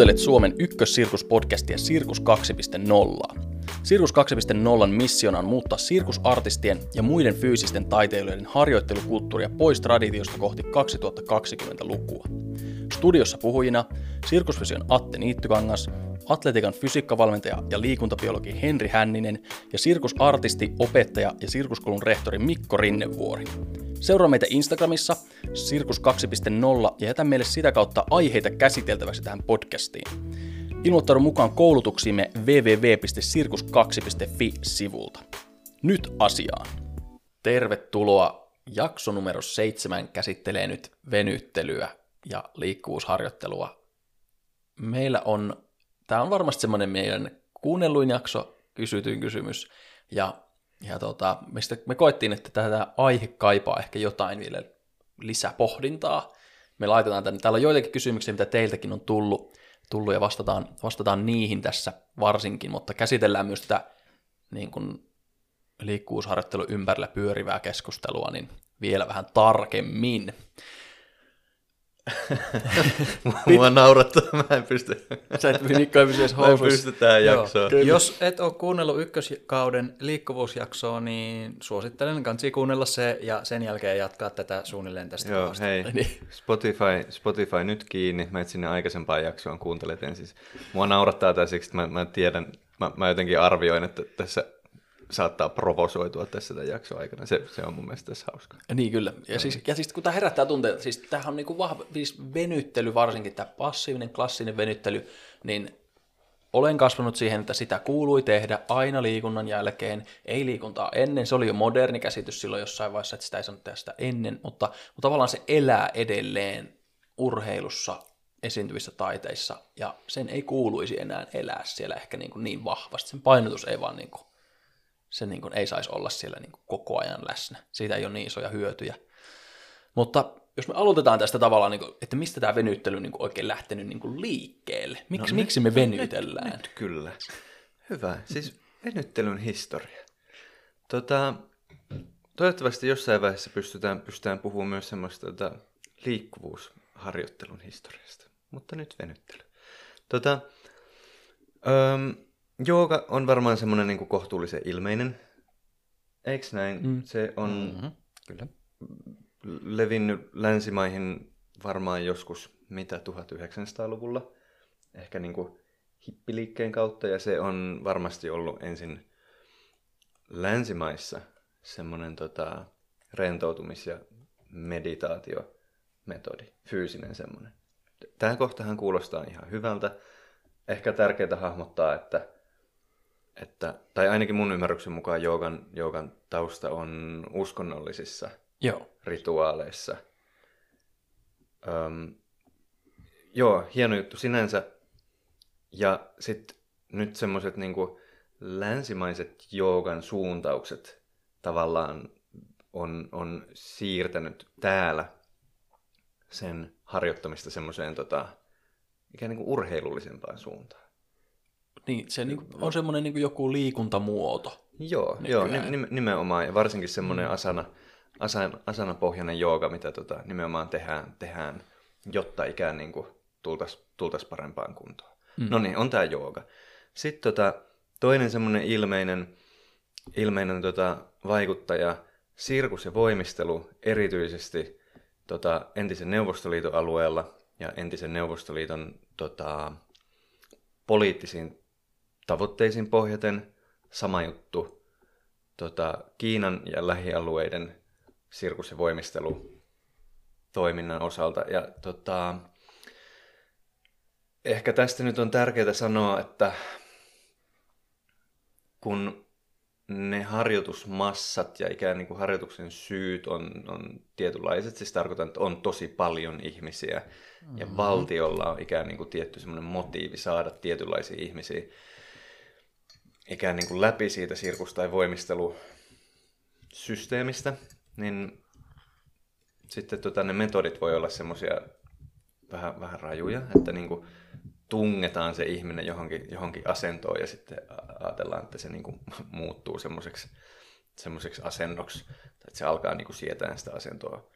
Kuuntelet Suomen ykkössirkuspodcastia Sirkus 2.0. Sirkus 2.0 missiona on muuttaa sirkusartistien ja muiden fyysisten taiteilijoiden harjoittelukulttuuria pois traditiosta kohti 2020-lukua. Studiossa puhujina Sirkusfysion Atte Niittykangas, atletikan fysiikkavalmentaja ja liikuntabiologi Henri Hänninen ja sirkusartisti, opettaja ja sirkuskoulun rehtori Mikko Rinnevuori. Seuraa meitä Instagramissa Sirkus 2.0 ja jätä meille sitä kautta aiheita käsiteltäväksi tähän podcastiin. Ilmoittaudu mukaan koulutuksiimme www.sirkus2.fi-sivulta. Nyt asiaan. Tervetuloa. Jakso numero seitsemän käsittelee nyt venyttelyä ja liikkuvuusharjoittelua. Meillä on, tämä on varmasti semmoinen meidän kuunnelluin jakso, kysytyin kysymys, ja, ja tota, mistä me koettiin, että tämä aihe kaipaa ehkä jotain vielä lisäpohdintaa. Me laitetaan tänne, täällä on joitakin kysymyksiä, mitä teiltäkin on tullut, tullut ja vastataan, vastataan niihin tässä varsinkin, mutta käsitellään myös tätä niin kuin liikkuvuusharjoittelu ympärillä pyörivää keskustelua, niin vielä vähän tarkemmin. Mua naurattaa, mä en pysty. Sä et Mikko ei pysy edes Mä en pysty tähän jaksoon. Joo. Jos et ole kuunnellut ykköskauden liikkuvuusjaksoa, niin suosittelen kansi kuunnella se ja sen jälkeen jatkaa tätä suunnilleen tästä Joo, kohdasta. hei, Niin. Spotify, Spotify nyt kiinni, mä et sinne aikaisempaan jaksoon kuuntelet ensin. Mua naurattaa tää siksi, että mä, mä tiedän, mä, mä jotenkin arvioin, että tässä saattaa provosoitua tässä tämän jakson aikana. Se, se on mun mielestä tässä hauska. Niin kyllä. Ja siis, ja siis kun tämä herättää tunteita, siis tämähän on niinku vahva, siis venyttely varsinkin, tämä passiivinen klassinen venyttely, niin olen kasvanut siihen, että sitä kuului tehdä aina liikunnan jälkeen, ei liikuntaa ennen, se oli jo moderni käsitys silloin jossain vaiheessa, että sitä ei saanut tehdä sitä ennen, mutta, mutta tavallaan se elää edelleen urheilussa, esiintyvissä taiteissa, ja sen ei kuuluisi enää elää siellä ehkä niin, kuin niin vahvasti, sen painotus ei vaan niin kuin, se niin kuin ei saisi olla siellä niin kuin koko ajan läsnä. Siitä ei ole niin isoja hyötyjä. Mutta jos me aloitetaan tästä tavallaan, niin kuin, että mistä tämä venyttely niin kuin oikein lähtenyt niin kuin liikkeelle? Miksi, no, miksi me venytellään? Nyt, nyt kyllä. Hyvä. Siis venyttelyn historia. Tota, toivottavasti jossain vaiheessa pystytään, pystytään puhumaan myös semmoista tota, liikkuvuusharjoittelun historiasta. Mutta nyt venyttely. Tota, öm, jooga on varmaan semmoinen niin kohtuullisen ilmeinen. Eiks näin? Mm. Se on Mm-hmm. Kyllä. levinnyt länsimaihin varmaan joskus mitä 1900-luvulla, ehkä niin kuin hippiliikkeen kautta, ja se on varmasti ollut ensin länsimaissa semmoinen tota, rentoutumis- ja meditaatiometodi, fyysinen semmoinen. Tämä kohtahan kuulostaa ihan hyvältä. Ehkä tärkeää hahmottaa, että, että tai ainakin mun ymmärryksen mukaan joogan, joogan tausta on uskonnollisissa Joo. rituaaleissa. Öm, joo, hieno juttu sinänsä. Ja sitten nyt semmoiset niinku länsimaiset joogan suuntaukset tavallaan on, on siirtänyt täällä sen harjoittamista semmoiseen tota, ikään niin kuin urheilullisempaan suuntaan. Niin, se niin kuin, on semmoinen niin joku liikuntamuoto. Joo, joo nim- nimenomaan. Ja varsinkin semmoinen mm. asana, asan, asanapohjainen jooga, mitä tota, nimenomaan tehdään, tehdään jotta ikään niin kuin tultaisiin tultais parempaan kuntoon. Mm. No niin, on tämä jooga. Sitten tota, toinen semmoinen ilmeinen, ilmeinen tota, vaikuttaja, sirkus ja voimistelu, erityisesti tota, entisen Neuvostoliiton alueella ja entisen Neuvostoliiton tota, poliittisiin tavoitteisiin pohjaten. Sama juttu tota, Kiinan ja lähialueiden sirkus- ja voimistelu toiminnan osalta. Ja tota, ehkä tästä nyt on tärkeää sanoa, että kun ne harjoitusmassat ja ikään niin kuin harjoituksen syyt on, on tietynlaiset, siis tarkoitan, että on tosi paljon ihmisiä mm-hmm. ja valtiolla on ikään niin kuin tietty semmoinen motiivi saada tietynlaisia ihmisiä ikään niin kuin läpi siitä sirkus- tai voimistelusysteemistä, niin sitten tota, ne metodit voi olla semmoisia vähän, vähän rajuja, että niin kuin tungetaan se ihminen johonkin, johonkin asentoon ja sitten ajatellaan, että se niin kuin muuttuu semmoiseksi, semmoiseksi asennoksi, että se alkaa niin kuin sietää sitä asentoa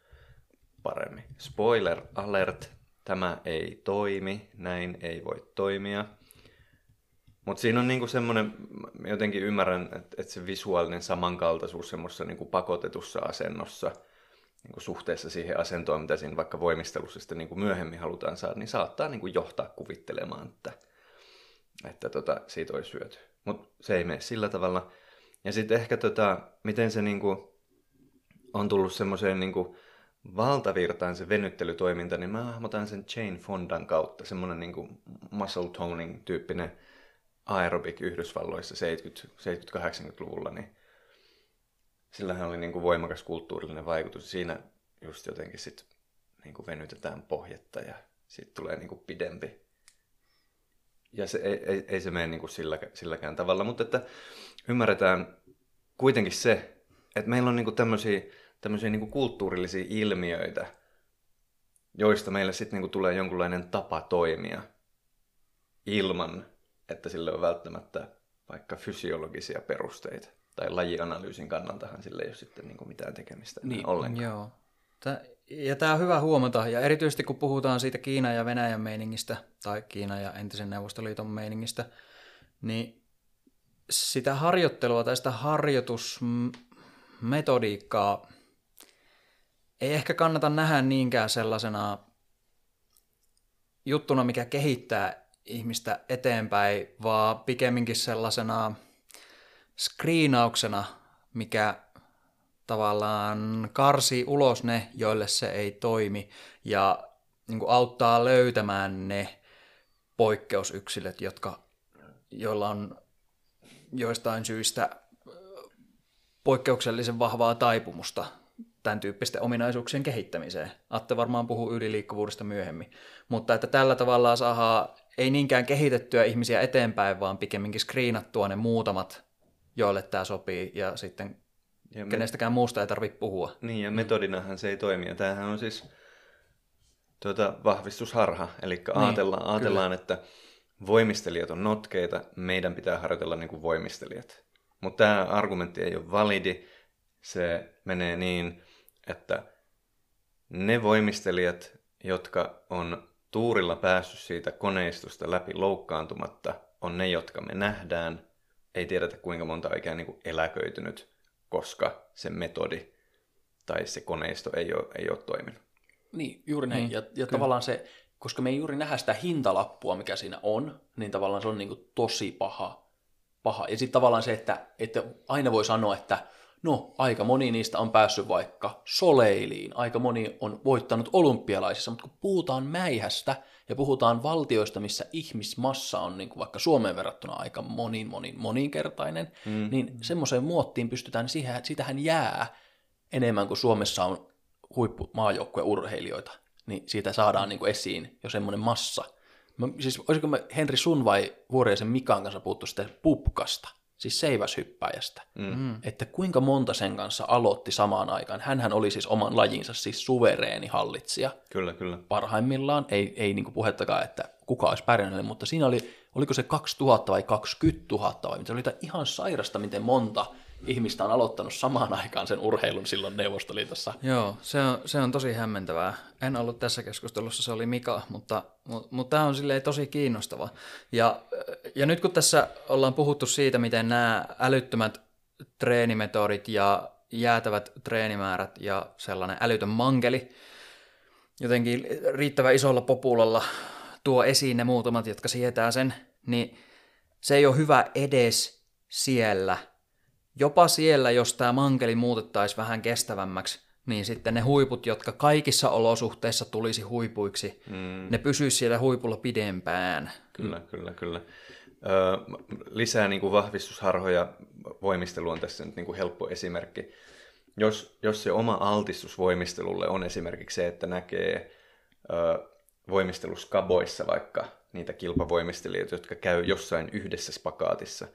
paremmin. Spoiler alert, tämä ei toimi, näin ei voi toimia. Mutta siinä on niinku semmoinen, jotenkin ymmärrän, että, että se visuaalinen samankaltaisuus semmoisessa niinku pakotetussa asennossa, niinku suhteessa siihen asentoon, mitä siinä vaikka voimistelussa sitten niinku myöhemmin halutaan saada, niin saattaa niinku johtaa kuvittelemaan, että, että tota, siitä olisi syöty. Mutta se ei mene sillä tavalla. Ja sitten ehkä tota, miten se niinku on tullut semmoiseen niinku valtavirtaan se venyttelytoiminta, niin mä hahmotan sen Jane Fondan kautta, semmoinen niinku muscle toning tyyppinen aerobik Yhdysvalloissa 70-80-luvulla, niin sillähän oli niinku voimakas kulttuurillinen vaikutus. Siinä just jotenkin sit niinku venytetään pohjetta ja siitä tulee niinku pidempi. Ja se, ei, ei, ei se mene niinku sillä, silläkään tavalla, mutta että ymmärretään kuitenkin se, että meillä on niinku tämmöisiä tämmöisiä niinku kulttuurillisia ilmiöitä, joista meille sitten niinku tulee jonkunlainen tapa toimia ilman, että sille on välttämättä vaikka fysiologisia perusteita. Tai lajianalyysin kannaltahan sille ei ole sitten niinku mitään tekemistä niin, ollenkaan. Joo. Tää, ja tämä on hyvä huomata, ja erityisesti kun puhutaan siitä Kiinan ja Venäjän meiningistä, tai Kiinan ja entisen Neuvostoliiton meiningistä, niin sitä harjoittelua tai sitä harjoitusmetodiikkaa ei ehkä kannata nähdä niinkään sellaisena juttuna, mikä kehittää ihmistä eteenpäin, vaan pikemminkin sellaisena screenauksena, mikä tavallaan karsii ulos ne, joille se ei toimi, ja niin kuin auttaa löytämään ne poikkeusyksilöt, jotka, joilla on joistain syistä poikkeuksellisen vahvaa taipumusta tämän tyyppisten ominaisuuksien kehittämiseen. Atte varmaan puhuu yliliikkuvuudesta myöhemmin. Mutta että tällä tavalla saadaan ei niinkään kehitettyä ihmisiä eteenpäin, vaan pikemminkin screenattua ne muutamat, joille tämä sopii, ja sitten ja me... kenestäkään muusta ei tarvitse puhua. Niin, ja metodinahan se ei toimi. Ja tämähän on siis tuota, vahvistusharha. Eli niin, ajatellaan, ajatellaan että voimistelijat on notkeita, meidän pitää harjoitella niin kuin voimistelijat. Mutta tämä argumentti ei ole validi. Se menee niin, että ne voimistelijat, jotka on tuurilla päässyt siitä koneistusta läpi loukkaantumatta, on ne, jotka me nähdään. Ei tiedetä kuinka monta on ikään niin kuin eläköitynyt, koska se metodi tai se koneisto ei ole, ei ole toiminut. Niin, juuri näin. Mm, ja, ja tavallaan se, koska me ei juuri nähdä sitä hintalappua, mikä siinä on, niin tavallaan se on niin kuin tosi paha. paha. Ja sitten tavallaan se, että, että aina voi sanoa, että No, aika moni niistä on päässyt vaikka soleiliin, aika moni on voittanut olympialaisissa, mutta kun puhutaan mäihästä ja puhutaan valtioista, missä ihmismassa on niin kuin vaikka Suomeen verrattuna aika monin, monin, moninkertainen, mm. niin semmoiseen muottiin pystytään, siihen, sitähän jää enemmän kuin Suomessa on huippumaajoukkueurheilijoita, niin siitä saadaan niin kuin esiin jo semmoinen massa. Mä, siis olisiko me Henri sun vai Vuoriaisen Mikan kanssa puhuttu sitten pupkasta? Siis seiväshyppäjästä, mm. mm. että kuinka monta sen kanssa aloitti samaan aikaan. Hänhän oli siis oman lajinsa siis suvereeni hallitsija. Kyllä, kyllä. Parhaimmillaan, ei, ei niin puhettakaan, että kuka olisi pärjännyt, mutta siinä oli, oliko se 2000 vai 20 000 vai mitä, se oli ihan sairasta, miten monta ihmistä on aloittanut samaan aikaan sen urheilun silloin Neuvostoliitossa. Joo, se on, se on tosi hämmentävää. En ollut tässä keskustelussa, se oli Mika, mutta, mutta, mutta tämä on silleen tosi kiinnostava. Ja, ja nyt kun tässä ollaan puhuttu siitä, miten nämä älyttömät treenimetodit ja jäätävät treenimäärät ja sellainen älytön mankeli jotenkin riittävän isolla populalla tuo esiin ne muutamat, jotka sietää sen, niin se ei ole hyvä edes siellä – jopa siellä, jos tämä mankeli muutettaisiin vähän kestävämmäksi, niin sitten ne huiput, jotka kaikissa olosuhteissa tulisi huipuiksi, mm. ne pysyisi siellä huipulla pidempään. Kyllä, mm. kyllä, kyllä. Ö, lisää niin kuin vahvistusharhoja voimistelu on tässä nyt niin kuin helppo esimerkki. Jos, jos se oma altistus voimistelulle on esimerkiksi se, että näkee ö, voimisteluskaboissa vaikka niitä kilpavoimistelijoita, jotka käy jossain yhdessä spakaatissa,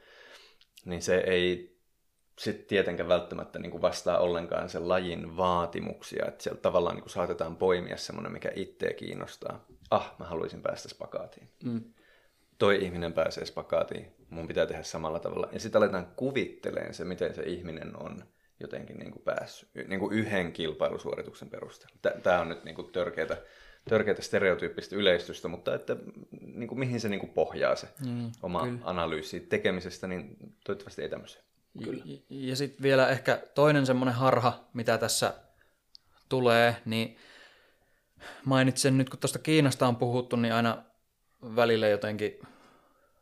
niin se ei sitten tietenkään välttämättä niin kuin vastaa ollenkaan sen lajin vaatimuksia, että sieltä tavallaan niin kuin saatetaan poimia semmoinen, mikä itseä kiinnostaa. Ah, mä haluaisin päästä spakaatiin. Mm. Toi ihminen pääsee spakaatiin, mun pitää tehdä samalla tavalla. Ja sitten aletaan kuvitteleen se, miten se ihminen on jotenkin niin kuin päässyt niin kuin yhden kilpailusuorituksen perusteella. Tämä on nyt niin kuin törkeätä törkeätä stereotyyppistä yleistystä, mutta että niin kuin, mihin se niin kuin pohjaa se mm, oma kyllä. analyysi tekemisestä, niin toivottavasti ei tämmöiseen. Kyllä. Ja, ja sitten vielä ehkä toinen semmoinen harha, mitä tässä tulee, niin mainitsen nyt, kun tuosta Kiinasta on puhuttu, niin aina välillä jotenkin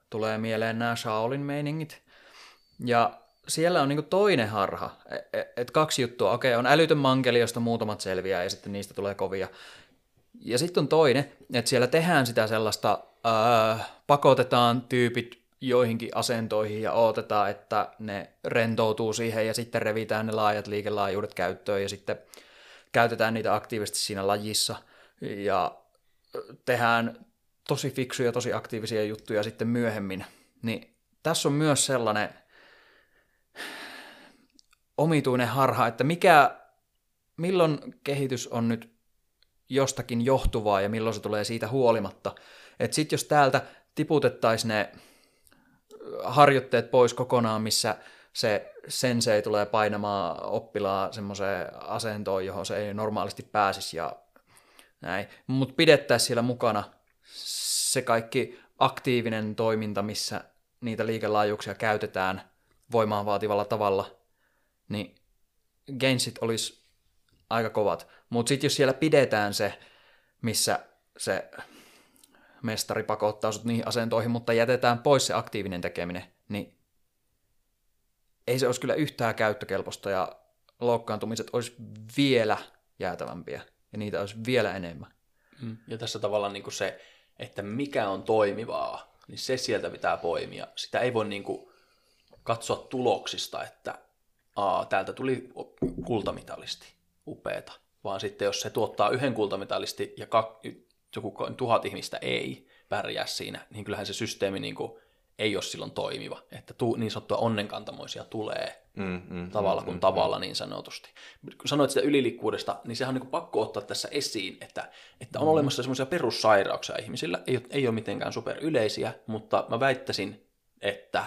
tulee mieleen nämä Shaolin meiningit. Ja siellä on niinku toinen harha, että e, et kaksi juttua. Okei, on älytön mankeli, josta muutamat selviää ja sitten niistä tulee kovia. Ja sitten on toinen, että siellä tehdään sitä sellaista, ää, pakotetaan tyypit joihinkin asentoihin ja odotetaan, että ne rentoutuu siihen ja sitten revitään ne laajat liikelaajuudet käyttöön ja sitten käytetään niitä aktiivisesti siinä lajissa ja tehdään tosi fiksuja, tosi aktiivisia juttuja sitten myöhemmin. Niin tässä on myös sellainen omituinen harha, että mikä, milloin kehitys on nyt jostakin johtuvaa ja milloin se tulee siitä huolimatta. Että sitten jos täältä tiputettaisiin ne harjoitteet pois kokonaan, missä se sensei tulee painamaan oppilaa semmoiseen asentoon, johon se ei normaalisti pääsisi ja näin. Mutta pidettäisiin siellä mukana se kaikki aktiivinen toiminta, missä niitä liikelaajuuksia käytetään voimaan vaativalla tavalla, niin gainsit olisi aika kovat. Mutta sitten jos siellä pidetään se, missä se mestari pakottaa sut niihin asentoihin, mutta jätetään pois se aktiivinen tekeminen, niin ei se olisi kyllä yhtään käyttökelpoista ja loukkaantumiset olisi vielä jäätävämpiä ja niitä olisi vielä enemmän. Mm. Ja tässä tavallaan niin kuin se, että mikä on toimivaa, niin se sieltä pitää poimia. Sitä ei voi niin kuin katsoa tuloksista, että Aa, täältä tuli kultamitalisti, upeeta. Vaan sitten jos se tuottaa yhden kultamitalisti ja kak, joku tuhat ihmistä ei pärjää siinä, niin kyllähän se systeemi niin kuin ei ole silloin toimiva. Että tu, niin sanottua onnenkantamoisia tulee mm, mm, tavalla mm, kuin mm, tavalla mm. niin sanotusti. Kun sanoit sitä yliliikkuudesta, niin sehän on niin pakko ottaa tässä esiin, että, että on mm. olemassa semmoisia perussairauksia ihmisillä, ei, ei ole mitenkään super yleisiä, mutta mä väittäisin, että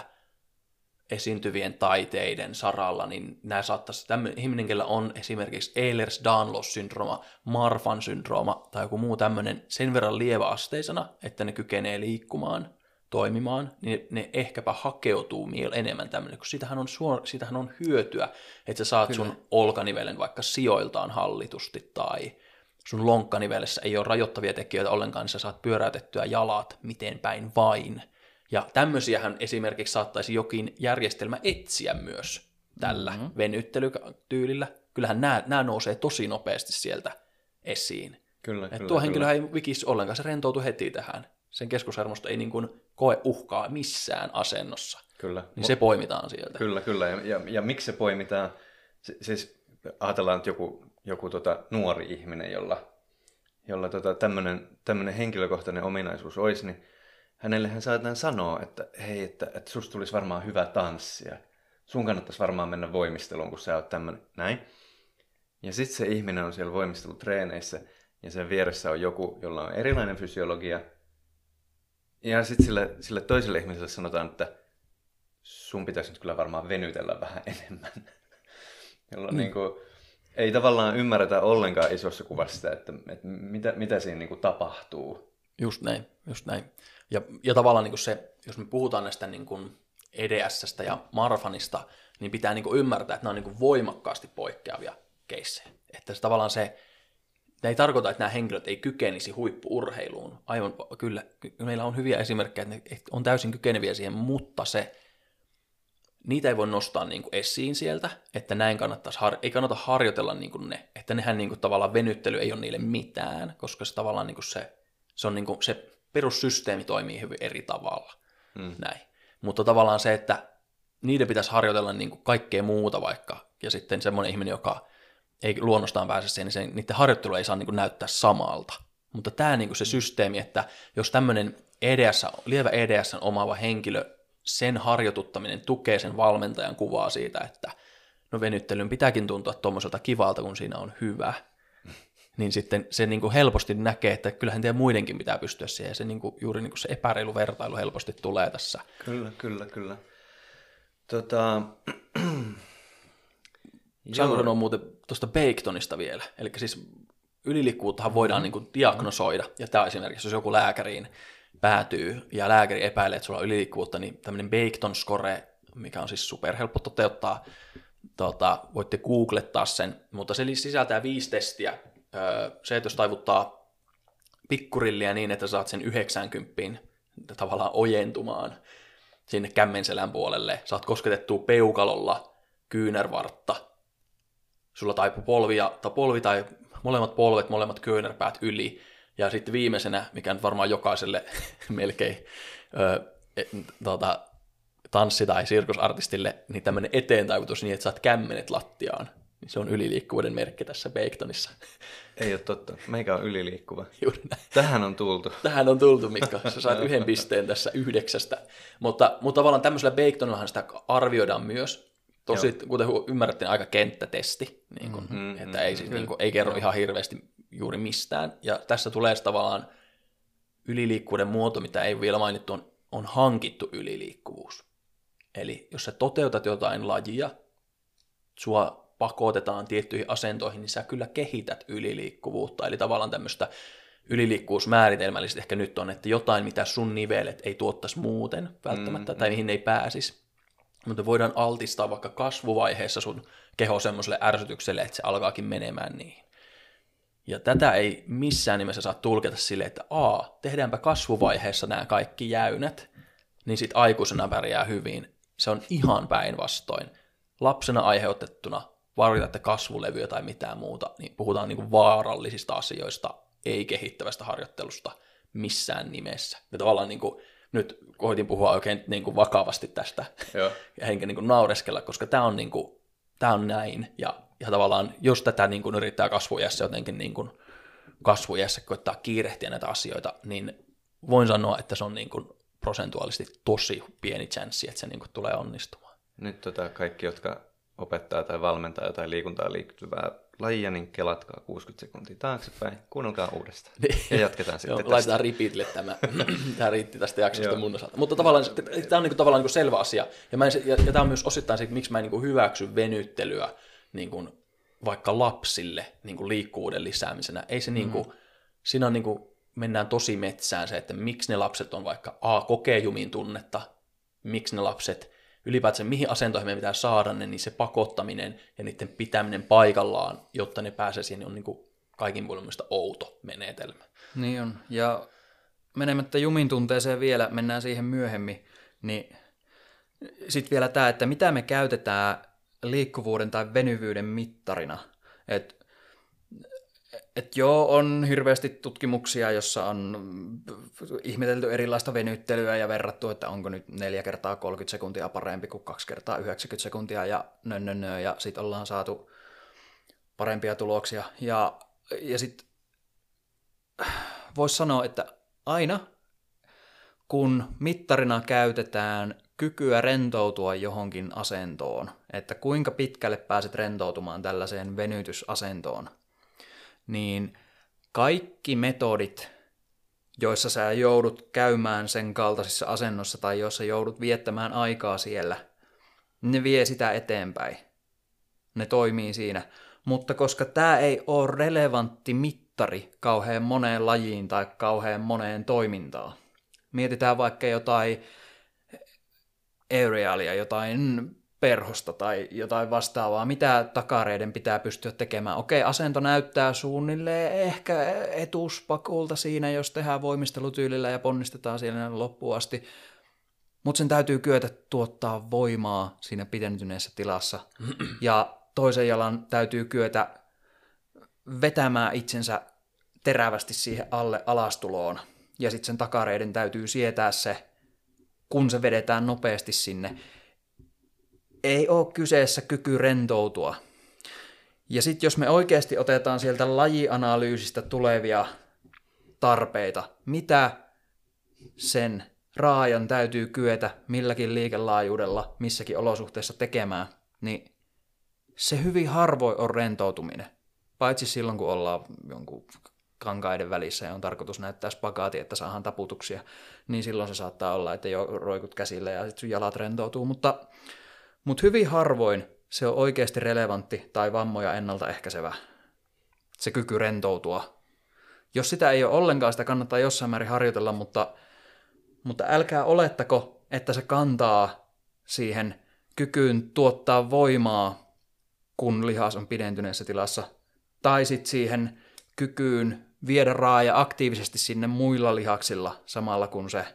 esiintyvien taiteiden saralla, niin nämä saattaisi, tämmöinen ihminen, kellä on esimerkiksi Ehlers-Danlos-syndrooma, Marfan-syndrooma tai joku muu tämmöinen sen verran lieväasteisena, että ne kykenee liikkumaan, toimimaan, niin ne ehkäpä hakeutuu miel enemmän tämmöinen, kun sitähän on, suor- sitähän on hyötyä, että sä saat Kyllä. sun olkanivelen vaikka sijoiltaan hallitusti tai sun lonkkanivelessä ei ole rajoittavia tekijöitä ollenkaan, niin sä saat pyöräytettyä jalat miten päin vain, ja tämmöisiähän esimerkiksi saattaisi jokin järjestelmä etsiä myös tällä mm-hmm. venyttelytyylillä. Kyllähän nämä, nämä nousee tosi nopeasti sieltä esiin. Kyllä, Et kyllä, tuo henkilö ei vikisi ollenkaan, se rentoutuu heti tähän. Sen keskushermosto ei niin kuin koe uhkaa missään asennossa. Kyllä. Niin se poimitaan sieltä. Kyllä, kyllä. Ja, ja, ja miksi se poimitaan? Siis ajatellaan, että joku, joku tota, nuori ihminen, jolla, jolla tota, tämmöinen henkilökohtainen ominaisuus olisi, niin hänellehän saatetaan sanoa, että hei, että, että susta tulisi varmaan hyvä tanssia. Sun kannattaisi varmaan mennä voimisteluun, kun sä oot tämmönen, näin. Ja sitten se ihminen on siellä voimistelutreeneissä ja sen vieressä on joku, jolla on erilainen fysiologia. Ja sitten sille, sille toiselle ihmiselle sanotaan, että sun pitäisi nyt kyllä varmaan venytellä vähän enemmän. Jolloin mm. niin kuin, ei tavallaan ymmärretä ollenkaan isossa kuvassa sitä, että, että mitä, mitä siinä niin kuin tapahtuu. Just näin, just näin. Ja, ja tavallaan niin kuin se, jos me puhutaan näistä niin kuin EDSstä ja Marfanista, niin pitää niin kuin ymmärtää, että nämä on niin kuin voimakkaasti poikkeavia keissejä. Että se tavallaan se, ne ei tarkoita, että nämä henkilöt ei kykenisi huippuurheiluun. Aivan kyllä, meillä on hyviä esimerkkejä, että ne on täysin kykeneviä siihen, mutta se, niitä ei voi nostaa niin kuin esiin sieltä, että näin kannattaisi, har- ei kannata harjoitella niin kuin ne, että nehän niin kuin tavallaan venyttely ei ole niille mitään, koska se tavallaan niin kuin se, se on niin kuin se perussysteemi toimii hyvin eri tavalla. Mm. Näin. Mutta tavallaan se, että niiden pitäisi harjoitella niin kuin kaikkea muuta vaikka, ja sitten semmoinen ihminen, joka ei luonnostaan pääse siihen, niin sen, niiden harjoittelu ei saa niin kuin näyttää samalta. Mutta tämä niin kuin se systeemi, että jos tämmöinen EDS, lievä EDS omaava henkilö, sen harjoituttaminen tukee sen valmentajan kuvaa siitä, että no venyttelyn pitääkin tuntua tuommoiselta kivalta, kun siinä on hyvä, niin sitten se niin kuin helposti näkee, että kyllähän teidän muidenkin pitää pystyä siihen, ja se niin kuin, juuri niin kuin se epäreilu vertailu helposti tulee tässä. Kyllä, kyllä, kyllä. Tota... Saanko sanoa muuten tuosta Baconista vielä? Eli siis yliliikkuvuuttahan voidaan niin kuin diagnosoida, ja tämä esimerkiksi, jos joku lääkäriin päätyy, ja lääkäri epäilee, että sulla on yliliikkuvuutta, niin tämmöinen Baketon score, mikä on siis superhelppo toteuttaa, tota, voitte googlettaa sen, mutta se sisältää viisi testiä. Se, että jos taivuttaa pikkurilliä niin, että saat sen 90 tavallaan ojentumaan sinne kämmenselän puolelle, saat kosketettua peukalolla kyynärvartta, sulla taipuu polvia, tai polvi tai molemmat polvet, molemmat kyynärpäät yli, ja sitten viimeisenä, mikä nyt varmaan jokaiselle melkein ö, et, tota, tanssi- tai sirkusartistille, niin tämmöinen eteen taivutus niin, että saat kämmenet lattiaan. Se on yliliikkuvuuden merkki tässä Baketonissa. Ei ole totta. Meikä on yliliikkuva. Juuri näin. Tähän on tultu. Tähän on tultu, Mikko. Sä saat yhden pisteen tässä yhdeksästä. Mutta, mutta tavallaan tämmöisellä Baketonahan sitä arvioidaan myös. Tosi, Joo. kuten ymmärrätte, aika kenttätesti. Niin kun, mm-hmm, että ei, siis, niin kun, ei kerro ihan hirveästi juuri mistään. Ja tässä tulee tavallaan yliliikkuvuuden muoto, mitä ei vielä mainittu, on, on hankittu yliliikkuvuus. Eli jos sä toteutat jotain lajia, sua pakotetaan tiettyihin asentoihin, niin sä kyllä kehität yliliikkuvuutta. Eli tavallaan tämmöistä yliliikkuvuusmääritelmällisesti ehkä nyt on, että jotain, mitä sun nivelet ei tuottaisi muuten välttämättä, mm, tai mihin ne ei pääsisi. Mutta voidaan altistaa vaikka kasvuvaiheessa sun keho semmoiselle ärsytykselle, että se alkaakin menemään niihin. Ja tätä ei missään nimessä saa tulkita sille, että a, tehdäänpä kasvuvaiheessa nämä kaikki jäynät, niin sitten aikuisena pärjää hyvin. Se on ihan päinvastoin. Lapsena aiheutettuna varjoitatte kasvulevyä tai mitään muuta, niin puhutaan niin kuin vaarallisista asioista, ei kehittävästä harjoittelusta missään nimessä. Ja tavallaan niin kuin, nyt koitin puhua oikein niin kuin vakavasti tästä Joo. ja henken niin kuin naureskella, koska tämä on, niin kuin, tämä on näin. Ja, ja tavallaan jos tätä niin kuin yrittää kasvujässä jotenkin niin kuin kasvujässä koittaa kiirehtiä näitä asioita, niin voin sanoa, että se on niin kuin prosentuaalisesti tosi pieni chanssi, että se niin kuin tulee onnistumaan. Nyt tota, kaikki, jotka opettaa tai valmentaa jotain liikuntaa liittyvää lajia, niin kelatkaa 60 sekuntia taaksepäin, kuunnelkaa uudestaan niin. ja jatketaan sitten Joo. Laitetaan repeatille tämä, tämä riitti tästä jaksosta mun osalta. Mutta tavallaan, tämä on niin kuin, tavallaan niin kuin selvä asia, ja, mä en, ja, ja tämä on myös osittain se, miksi mä en niin kuin hyväksy venyttelyä niin kuin, vaikka lapsille niin kuin liikkuvuuden lisäämisenä. Ei se mm. niin kuin, siinä on niin kuin, mennään tosi metsään se, että miksi ne lapset on vaikka A, kokee jumin tunnetta, miksi ne lapset ylipäätään mihin asentoihin meidän pitää saada ne, niin se pakottaminen ja niiden pitäminen paikallaan, jotta ne pääsee siihen, on niin kuin kaikin puolin outo menetelmä. Niin on, ja menemättä jumin tunteeseen vielä, mennään siihen myöhemmin, niin sitten vielä tämä, että mitä me käytetään liikkuvuuden tai venyvyyden mittarina. Että et joo, on hirveästi tutkimuksia, jossa on ihmetelty erilaista venyttelyä ja verrattu, että onko nyt 4 kertaa 30 sekuntia parempi kuin 2 kertaa 90 sekuntia ja nö, nö, nö ja sitten ollaan saatu parempia tuloksia. Ja, ja sitten voisi sanoa, että aina kun mittarina käytetään kykyä rentoutua johonkin asentoon, että kuinka pitkälle pääset rentoutumaan tällaiseen venytysasentoon – niin kaikki metodit, joissa sä joudut käymään sen kaltaisissa asennossa tai joissa joudut viettämään aikaa siellä, ne vie sitä eteenpäin. Ne toimii siinä. Mutta koska tämä ei ole relevantti mittari kauhean moneen lajiin tai kauhean moneen toimintaan, mietitään vaikka jotain aerialia, jotain perhosta tai jotain vastaavaa, mitä takareiden pitää pystyä tekemään. Okei, asento näyttää suunnilleen ehkä etuspakulta siinä, jos tehdään voimistelutyylillä ja ponnistetaan siellä loppuun asti, mutta sen täytyy kyetä tuottaa voimaa siinä pidentyneessä tilassa. Ja toisen jalan täytyy kyetä vetämään itsensä terävästi siihen alle alastuloon. Ja sitten sen takareiden täytyy sietää se, kun se vedetään nopeasti sinne ei ole kyseessä kyky rentoutua. Ja sitten jos me oikeasti otetaan sieltä lajianalyysistä tulevia tarpeita, mitä sen raajan täytyy kyetä milläkin liikelaajuudella missäkin olosuhteessa tekemään, niin se hyvin harvoin on rentoutuminen. Paitsi silloin, kun ollaan jonkun kankaiden välissä ja on tarkoitus näyttää spagaati, että saadaan taputuksia, niin silloin se saattaa olla, että jo roikut käsille ja sitten sun jalat rentoutuu. Mutta mutta hyvin harvoin se on oikeasti relevantti tai vammoja ennaltaehkäisevä. se kyky rentoutua. Jos sitä ei ole ollenkaan, sitä kannattaa jossain määrin harjoitella, mutta, mutta älkää olettako, että se kantaa siihen kykyyn tuottaa voimaa, kun lihas on pidentyneessä tilassa, tai sitten siihen kykyyn viedä raaja aktiivisesti sinne muilla lihaksilla samalla kun se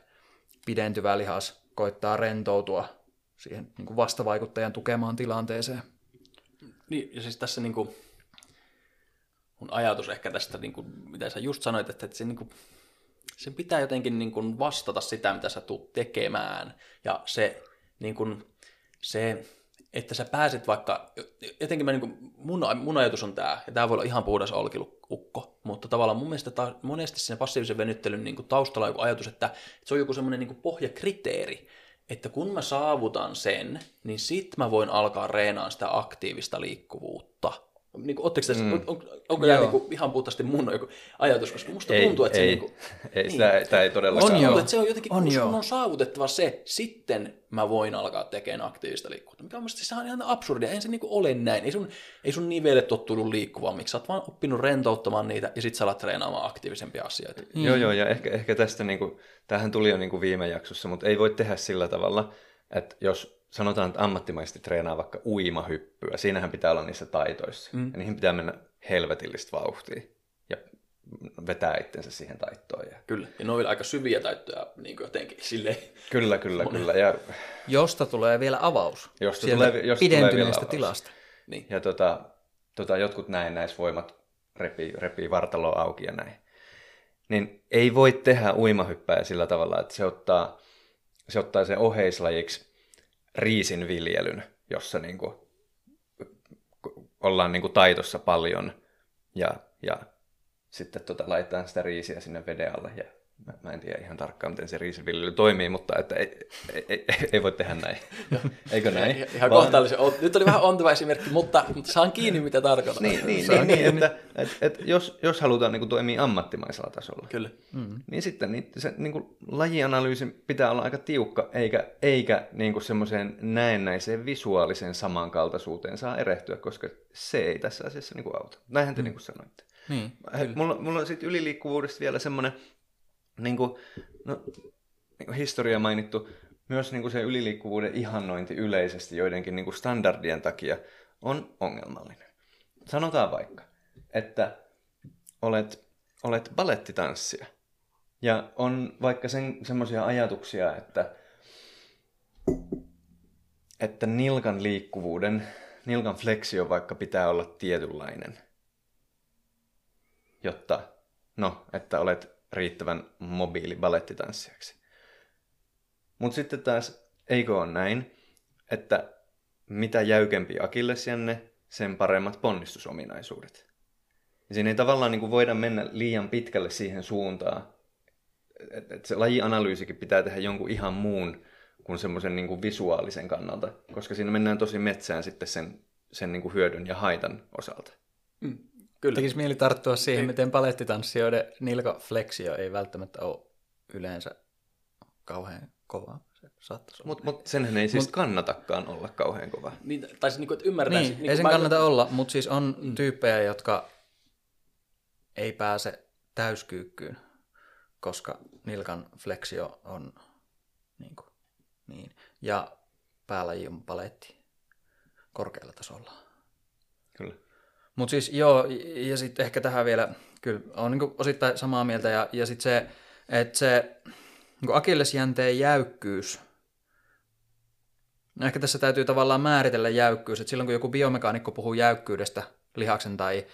pidentyvä lihas koittaa rentoutua siihen niin kuin vastavaikuttajan tukemaan tilanteeseen. Niin, ja siis tässä niin kuin, mun ajatus ehkä tästä, niin kuin, mitä sä just sanoit, että, että se, niin kuin, sen pitää jotenkin niin kuin vastata sitä, mitä sä tulet tekemään. Ja se, niin kuin, se että sä pääset vaikka, jotenkin mä, niin kuin, mun, mun ajatus on tämä, ja tämä voi olla ihan puhdas olkilukko, mutta tavallaan mun mielestä ta, monesti siinä passiivisen venyttelyn niin kuin taustalla on joku ajatus, että, että se on joku semmoinen niin pohjakriteeri, että kun mä saavutan sen, niin sit mä voin alkaa reenaan sitä aktiivista liikkuvuutta. Niin kuin, tässä, mm. on, on, onko tämä niin ihan puhtaasti mun joku ajatus, koska musta ei, tuntuu, että ei, se... Niin kuin, ei, niin, sitä, sitä ei todellakaan On tuntuu, että se on jotenkin, On kun joo. on saavutettava se, sitten mä voin alkaa tekemään aktiivista liikkuvuutta. Mikä on mielestäni se on ihan absurdia, ei se niinku ole näin. Ei sun, ei sun nivelet tottunut liikkumaan, miksi sä oot vaan oppinut rentouttamaan niitä ja sit sä alat treenaamaan aktiivisempia asioita. Mm. Joo, joo, ja ehkä, ehkä tästä, niin kuin, tämähän tuli jo niin kuin viime jaksossa, mutta ei voi tehdä sillä tavalla, että jos sanotaan, että ammattimaisesti treenaa vaikka uimahyppyä, siinähän pitää olla niissä taitoissa, mm. ja niihin pitää mennä helvetillistä vauhtia ja vetää itsensä siihen taittoon. Ja... Kyllä, ja ne on vielä aika syviä taittoja niin jotenkin silleen. Kyllä, kyllä, kyllä. Ja, Josta tulee vielä avaus. Josta sieltä tulee- josta tulee vielä pidentyneestä avaus. tilasta. Niin. ja tota, tota, jotkut näennäisvoimat repii, repii vartaloa auki ja näin. Niin ei voi tehdä uimahyppää sillä tavalla, että se ottaa, se ottaa sen oheislajiksi riisinviljelyn, jossa niin kuin, ollaan niin kuin taitossa paljon ja, ja sitten tota, laitetaan sitä riisiä sinne veden alle. Ja mä, mä en tiedä ihan tarkkaan, miten se riisiviljely toimii, mutta että ei, ei, ei, ei voi tehdä näin. Eikö näin? Ihan, Vaan- kohtalaisen. on- Nyt oli vähän ontava esimerkki, mutta, mutta saan kiinni, mitä tarkoitan. Niin, niin, niin, niin kiinni. että et, et jos, jos halutaan niin kuin, toimia ammattimaisella tasolla, Kyllä. Mm. niin sitten niin, se niin kuin, lajianalyysin pitää olla aika tiukka, eikä, eikä niin kuin, semmoiseen näennäiseen visuaaliseen samankaltaisuuteen saa erehtyä, koska se ei tässä asiassa niin kuin, auta. Näinhän te mm. niin kuin sanoitte. Niin, He, mulla, mulla on sitten yliliikkuvuudesta vielä semmoinen, niin kuin, no, niin kuin historia mainittu, myös niin kuin se yliliikkuvuuden ihannointi yleisesti joidenkin niin kuin standardien takia on ongelmallinen. Sanotaan vaikka, että olet, olet balettitanssija ja on vaikka sen, semmoisia ajatuksia, että, että nilkan liikkuvuuden, nilkan fleksio vaikka pitää olla tietynlainen, jotta, no, että olet riittävän mobiili balettitanssijaksi. Mutta sitten taas, eikö ole näin, että mitä jäykempi akillesjänne, sen paremmat ponnistusominaisuudet. Ja siinä ei tavallaan niin kuin voida mennä liian pitkälle siihen suuntaan, että et se lajianalyysikin pitää tehdä jonkun ihan muun kuin semmoisen niin kuin visuaalisen kannalta, koska siinä mennään tosi metsään sitten sen, sen niin kuin hyödyn ja haitan osalta. Mm, kyllä. Tekisi mieli tarttua siihen, miten palettitanssijoiden nilkafleksio ei välttämättä ole yleensä kauhean kova. Se saattaisi olla. Mutta mut senhän ei siis mut, kannatakaan olla kauhean kova. Niin, tai siis, niin kuin, että ymmärretään. Niin, niin ei sen mä- kannata olla, mutta siis on mm. tyyppejä, jotka ei pääse täyskyykkyyn, koska nilkan fleksio on niin, kuin, niin. ja päälaji on paletti korkealla tasolla. Kyllä. Mutta siis joo, ja sitten ehkä tähän vielä, kyllä on niin osittain samaa mieltä, ja, ja sitten se, että se niin akillesjänteen jäykkyys, no ehkä tässä täytyy tavallaan määritellä jäykkyys, että silloin kun joku biomekaanikko puhuu jäykkyydestä lihaksen tai,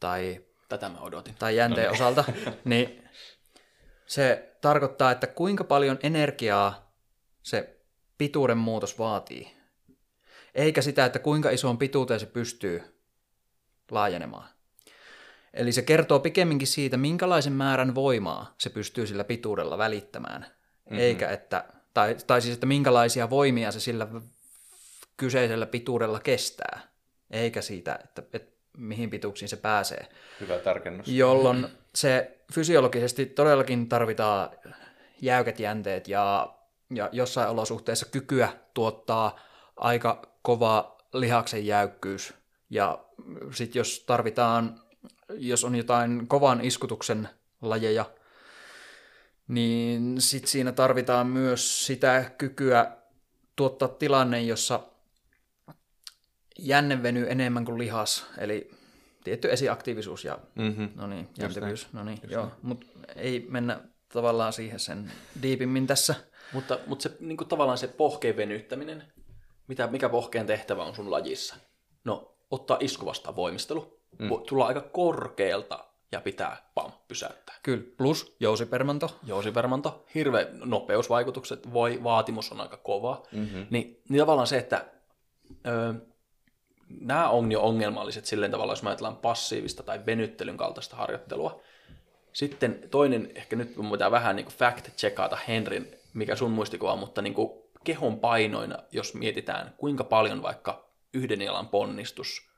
tai, Tätä mä odotin. tai jänteen osalta, niin se tarkoittaa, että kuinka paljon energiaa se pituuden muutos vaatii. Eikä sitä, että kuinka isoon pituuteen se pystyy laajenemaan. Eli se kertoo pikemminkin siitä, minkälaisen määrän voimaa se pystyy sillä pituudella välittämään. Mm-hmm. Eikä että, tai, tai siis, että minkälaisia voimia se sillä kyseisellä pituudella kestää. Eikä siitä, että, että mihin pituuksiin se pääsee. Hyvä tarkennus. Jolloin se fysiologisesti todellakin tarvitaan jäykät jänteet ja, ja jossain olosuhteessa kykyä tuottaa aika kova lihaksen jäykkyys. Ja sitten jos tarvitaan jos on jotain kovan iskutuksen lajeja, niin sit siinä tarvitaan myös sitä kykyä tuottaa tilanne, jossa jänne venyy enemmän kuin lihas, eli tietty esiaktiivisuus ja Mm-hmm. no niin, jäntevyys, no niin, joo, mutta ei mennä tavallaan siihen sen diipimmin tässä. Mutta, mutta se niin kuin tavallaan se pohkeen venyttäminen, mitä, mikä pohkeen tehtävä on sun lajissa? No, ottaa isku vastaan voimistelu, mm. tulla aika korkealta ja pitää pam, pysäyttää. Kyllä, plus jousipermanto. Joosipermanto, hirveä nopeusvaikutukset, voi, vaatimus on aika kova. Mm-hmm. Niin, niin tavallaan se, että ö, nämä on jo ongelmalliset silleen tavalla, jos me ajatellaan passiivista tai venyttelyn kaltaista harjoittelua. Sitten toinen, ehkä nyt mun pitää vähän niin fact-checkata Henrin, mikä sun muistikuva on, mutta niin kuin kehon painoina, jos mietitään, kuinka paljon vaikka yhden jalan ponnistus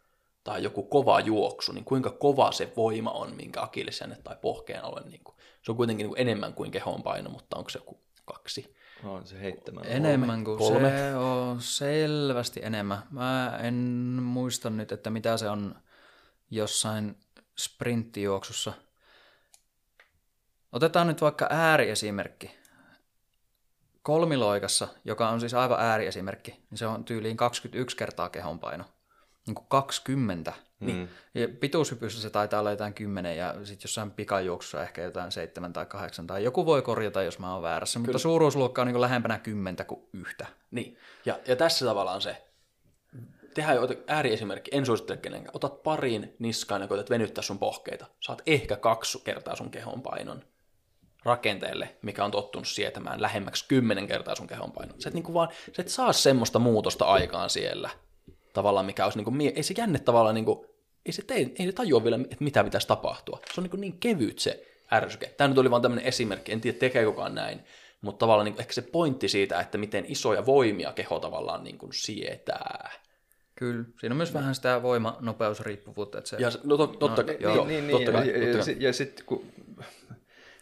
tai joku kova juoksu, niin kuinka kova se voima on, minkä akillesjänne tai pohkeen alue. Niin kuin, se on kuitenkin niin kuin enemmän kuin kehon paino, mutta onko se joku kaksi? On se heittämällä. Enemmän kuin kolme. se on selvästi enemmän. Mä en muista nyt, että mitä se on jossain sprinttijuoksussa. Otetaan nyt vaikka ääriesimerkki. Kolmiloikassa, joka on siis aivan ääriesimerkki, niin se on tyyliin 21 kertaa kehonpaino. Niin kuin 20. Mm. Ja pituushypyssä se taitaa olla jotain 10 ja sitten jossain pikajuoksussa ehkä jotain 7 tai 8 tai joku voi korjata, jos mä oon väärässä, mutta suuruusluokka on niin lähempänä 10 kuin yhtä. Niin, ja, ja tässä tavallaan se, tehdään jo ääriesimerkki, en suosittele kenenkään, otat pariin niskaan ja koetat venyttää sun pohkeita, saat ehkä kaksi kertaa sun kehon painon rakenteelle, mikä on tottunut sietämään lähemmäksi kymmenen kertaa sun kehon painon. Sä et, niinku vaan, sä et saa semmoista muutosta aikaan siellä, tavallaan mikä olisi, niinku, mie- ei se jänne tavallaan, niinku, ei se, tee, ei se tajua vielä, että mitä pitäisi tapahtua. Se on niinku niin kevyt se ärsyke. Tämä nyt oli vaan tämmöinen esimerkki, en tiedä tekee kukaan näin, mutta tavallaan niinku, ehkä se pointti siitä, että miten isoja voimia keho tavallaan niinku sietää. Kyllä. Siinä on myös vähän sitä voima-nopeusriippuvuutta. Että se... Ja no, tot, totta, No, kai, joo, joo, niin, totta niin, kai, ja, totta ja, kai. ja, ja sitten kun,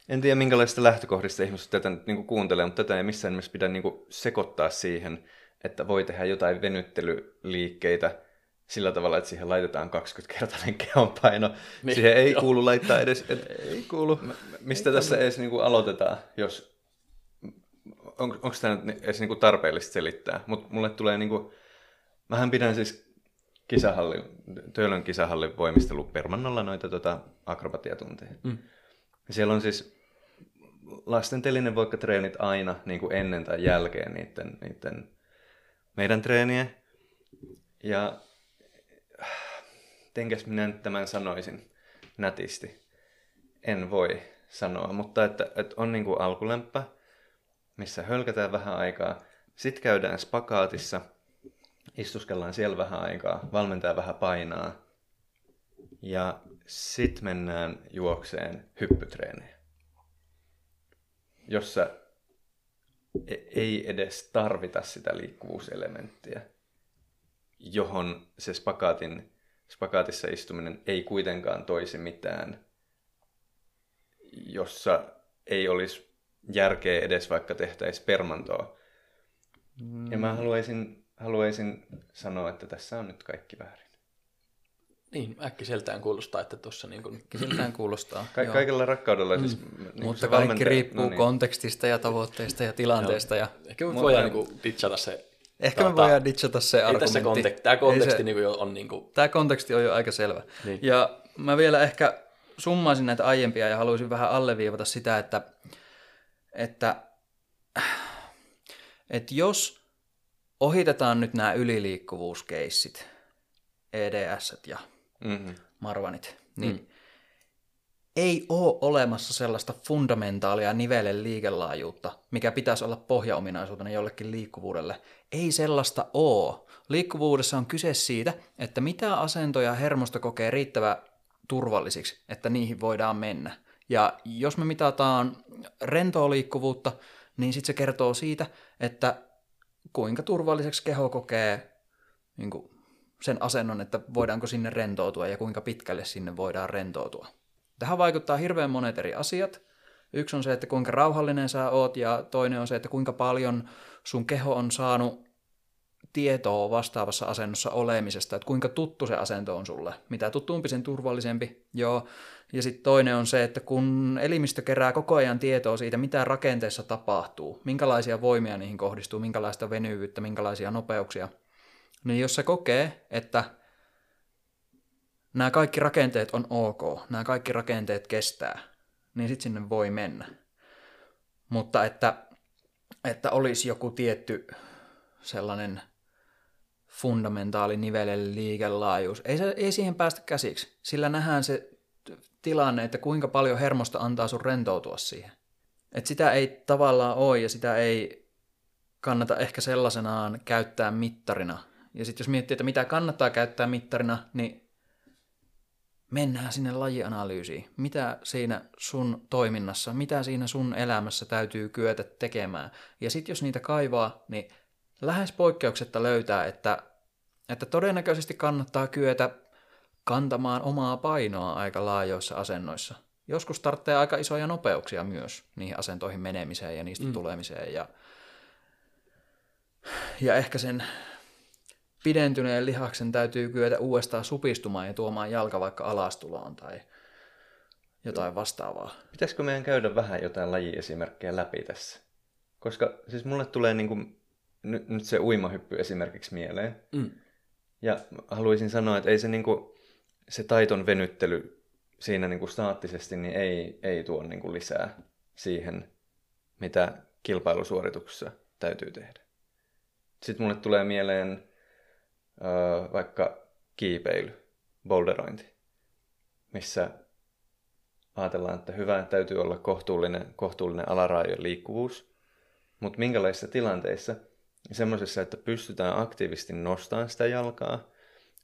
en tiedä minkälaisista lähtökohdista ihmiset tätä nyt niin kuuntelee, mutta tätä ei missään nimessä pidä niin sekoittaa siihen, että voi tehdä jotain venyttelyliikkeitä sillä tavalla, että siihen laitetaan 20-kertainen kehonpaino. Niin, siihen ei joo. kuulu laittaa edes, et, ei kuulu. Mistä ei tässä edes niin kuin aloitetaan, jos on, onko tämä nyt edes niin kuin tarpeellista selittää, mutta mulle tulee niin kuin, mähän pidän siis kisahallin, Töölön kisahallin voimistelu permannolla noita tota, akrobatiatunteja. Mm. Siellä on siis lasten telinevoikkatreenit aina niin kuin ennen tai jälkeen niiden, niiden meidän treeniä. Ja tenkäs minä nyt tämän sanoisin nätisti. En voi sanoa, mutta että, että on niin kuin missä hölkätään vähän aikaa. Sitten käydään spakaatissa, istuskellaan siellä vähän aikaa, valmentaja vähän painaa. Ja sitten mennään juokseen hyppytreenejä, jossa e- ei edes tarvita sitä liikkuvuuselementtiä, johon se spakaatin, spakaatissa istuminen ei kuitenkaan toisi mitään, jossa ei olisi järkeä edes vaikka tehtäisiin permantoa. Mm. Ja mä haluaisin, haluaisin sanoa, että tässä on nyt kaikki väärin. Niin, äkkiseltään kuulostaa, että tuossa niin kuin, Siltään kuulostaa. Ka- kaikella rakkaudella siis... Mm. Niin Mutta kaikki riippuu no kontekstista ja tavoitteista ja tilanteesta. Ja... ehkä me voidaan niin kuin, ditchata se. Ehkä me voidaan ditchata se Ei argumentti. tässä kontek- tämä konteksti Ei se- niin on niin kuin, Tämä konteksti on jo aika selvä. Niin. Ja mä vielä ehkä summaisin näitä aiempia ja haluaisin vähän alleviivata sitä, että, että, että jos ohitetaan nyt nämä yliliikkuvuuskeissit, EDS ja Mm-hmm. marvanit, niin mm. ei ole olemassa sellaista fundamentaalia nivelen liikelaajuutta, mikä pitäisi olla pohjaominaisuutena jollekin liikkuvuudelle. Ei sellaista ole. Liikkuvuudessa on kyse siitä, että mitä asentoja hermosto kokee riittävä turvallisiksi, että niihin voidaan mennä. Ja jos me mitataan rentoa liikkuvuutta, niin sitten se kertoo siitä, että kuinka turvalliseksi keho kokee niin kuin sen asennon, että voidaanko sinne rentoutua ja kuinka pitkälle sinne voidaan rentoutua. Tähän vaikuttaa hirveän monet eri asiat. Yksi on se, että kuinka rauhallinen sä oot, ja toinen on se, että kuinka paljon sun keho on saanut tietoa vastaavassa asennossa olemisesta, että kuinka tuttu se asento on sulle. Mitä tutumpi, sen turvallisempi. Joo. Ja sitten toinen on se, että kun elimistö kerää koko ajan tietoa siitä, mitä rakenteessa tapahtuu, minkälaisia voimia niihin kohdistuu, minkälaista venyvyyttä, minkälaisia nopeuksia, niin jos se kokee, että nämä kaikki rakenteet on ok, nämä kaikki rakenteet kestää, niin sitten sinne voi mennä. Mutta että, että olisi joku tietty sellainen fundamentaali nivelen liikelaajuus. Ei, se, ei siihen päästä käsiksi. Sillä nähdään se tilanne, että kuinka paljon hermosta antaa sun rentoutua siihen. Et sitä ei tavallaan ole ja sitä ei kannata ehkä sellaisenaan käyttää mittarina. Ja sitten jos miettii, että mitä kannattaa käyttää mittarina, niin mennään sinne lajianalyysiin. Mitä siinä sun toiminnassa, mitä siinä sun elämässä täytyy kyetä tekemään. Ja sitten jos niitä kaivaa, niin lähes poikkeuksetta löytää, että, että todennäköisesti kannattaa kyetä kantamaan omaa painoa aika laajoissa asennoissa. Joskus tarvitsee aika isoja nopeuksia myös niihin asentoihin menemiseen ja niistä mm. tulemiseen. Ja, ja ehkä sen pidentyneen lihaksen täytyy kyetä uudestaan supistumaan ja tuomaan jalka vaikka alastuloon tai jotain vastaavaa. Pitäisikö meidän käydä vähän jotain lajiesimerkkejä läpi tässä? Koska siis mulle tulee niin kuin, nyt, nyt se uimahyppy esimerkiksi mieleen. Mm. Ja haluaisin sanoa, että ei se, niin kuin, se taiton venyttely siinä niin kuin staattisesti niin ei, ei tuo niin kuin lisää siihen, mitä kilpailusuorituksessa täytyy tehdä. Sitten mulle tulee mieleen öö, vaikka kiipeily, boulderointi, missä ajatellaan, että hyvä täytyy olla kohtuullinen, kohtuullinen alaraajojen liikkuvuus, mutta minkälaisissa tilanteissa, semmoisessa, että pystytään aktiivisesti nostamaan sitä jalkaa,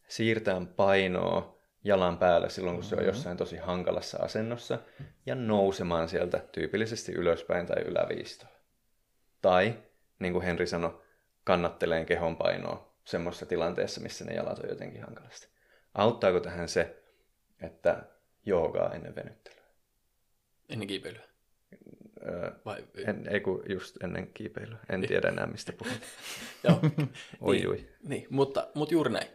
siirtämään painoa jalan päällä silloin, kun se on mm-hmm. jossain tosi hankalassa asennossa, ja nousemaan sieltä tyypillisesti ylöspäin tai yläviistoon. Tai, niin kuin Henri sanoi, kannatteleen kehon painoa semmoisessa tilanteessa, missä ne jalat on jotenkin hankalasti. Auttaako tähän se, että joogaa ennen venyttelyä? Ennen kiipeilyä? Öö, Vai... en, ei kun just ennen kiipeilyä. En tiedä enää, mistä puhun. Joo. oi, niin, oi. Niin, mutta, mutta juuri näin.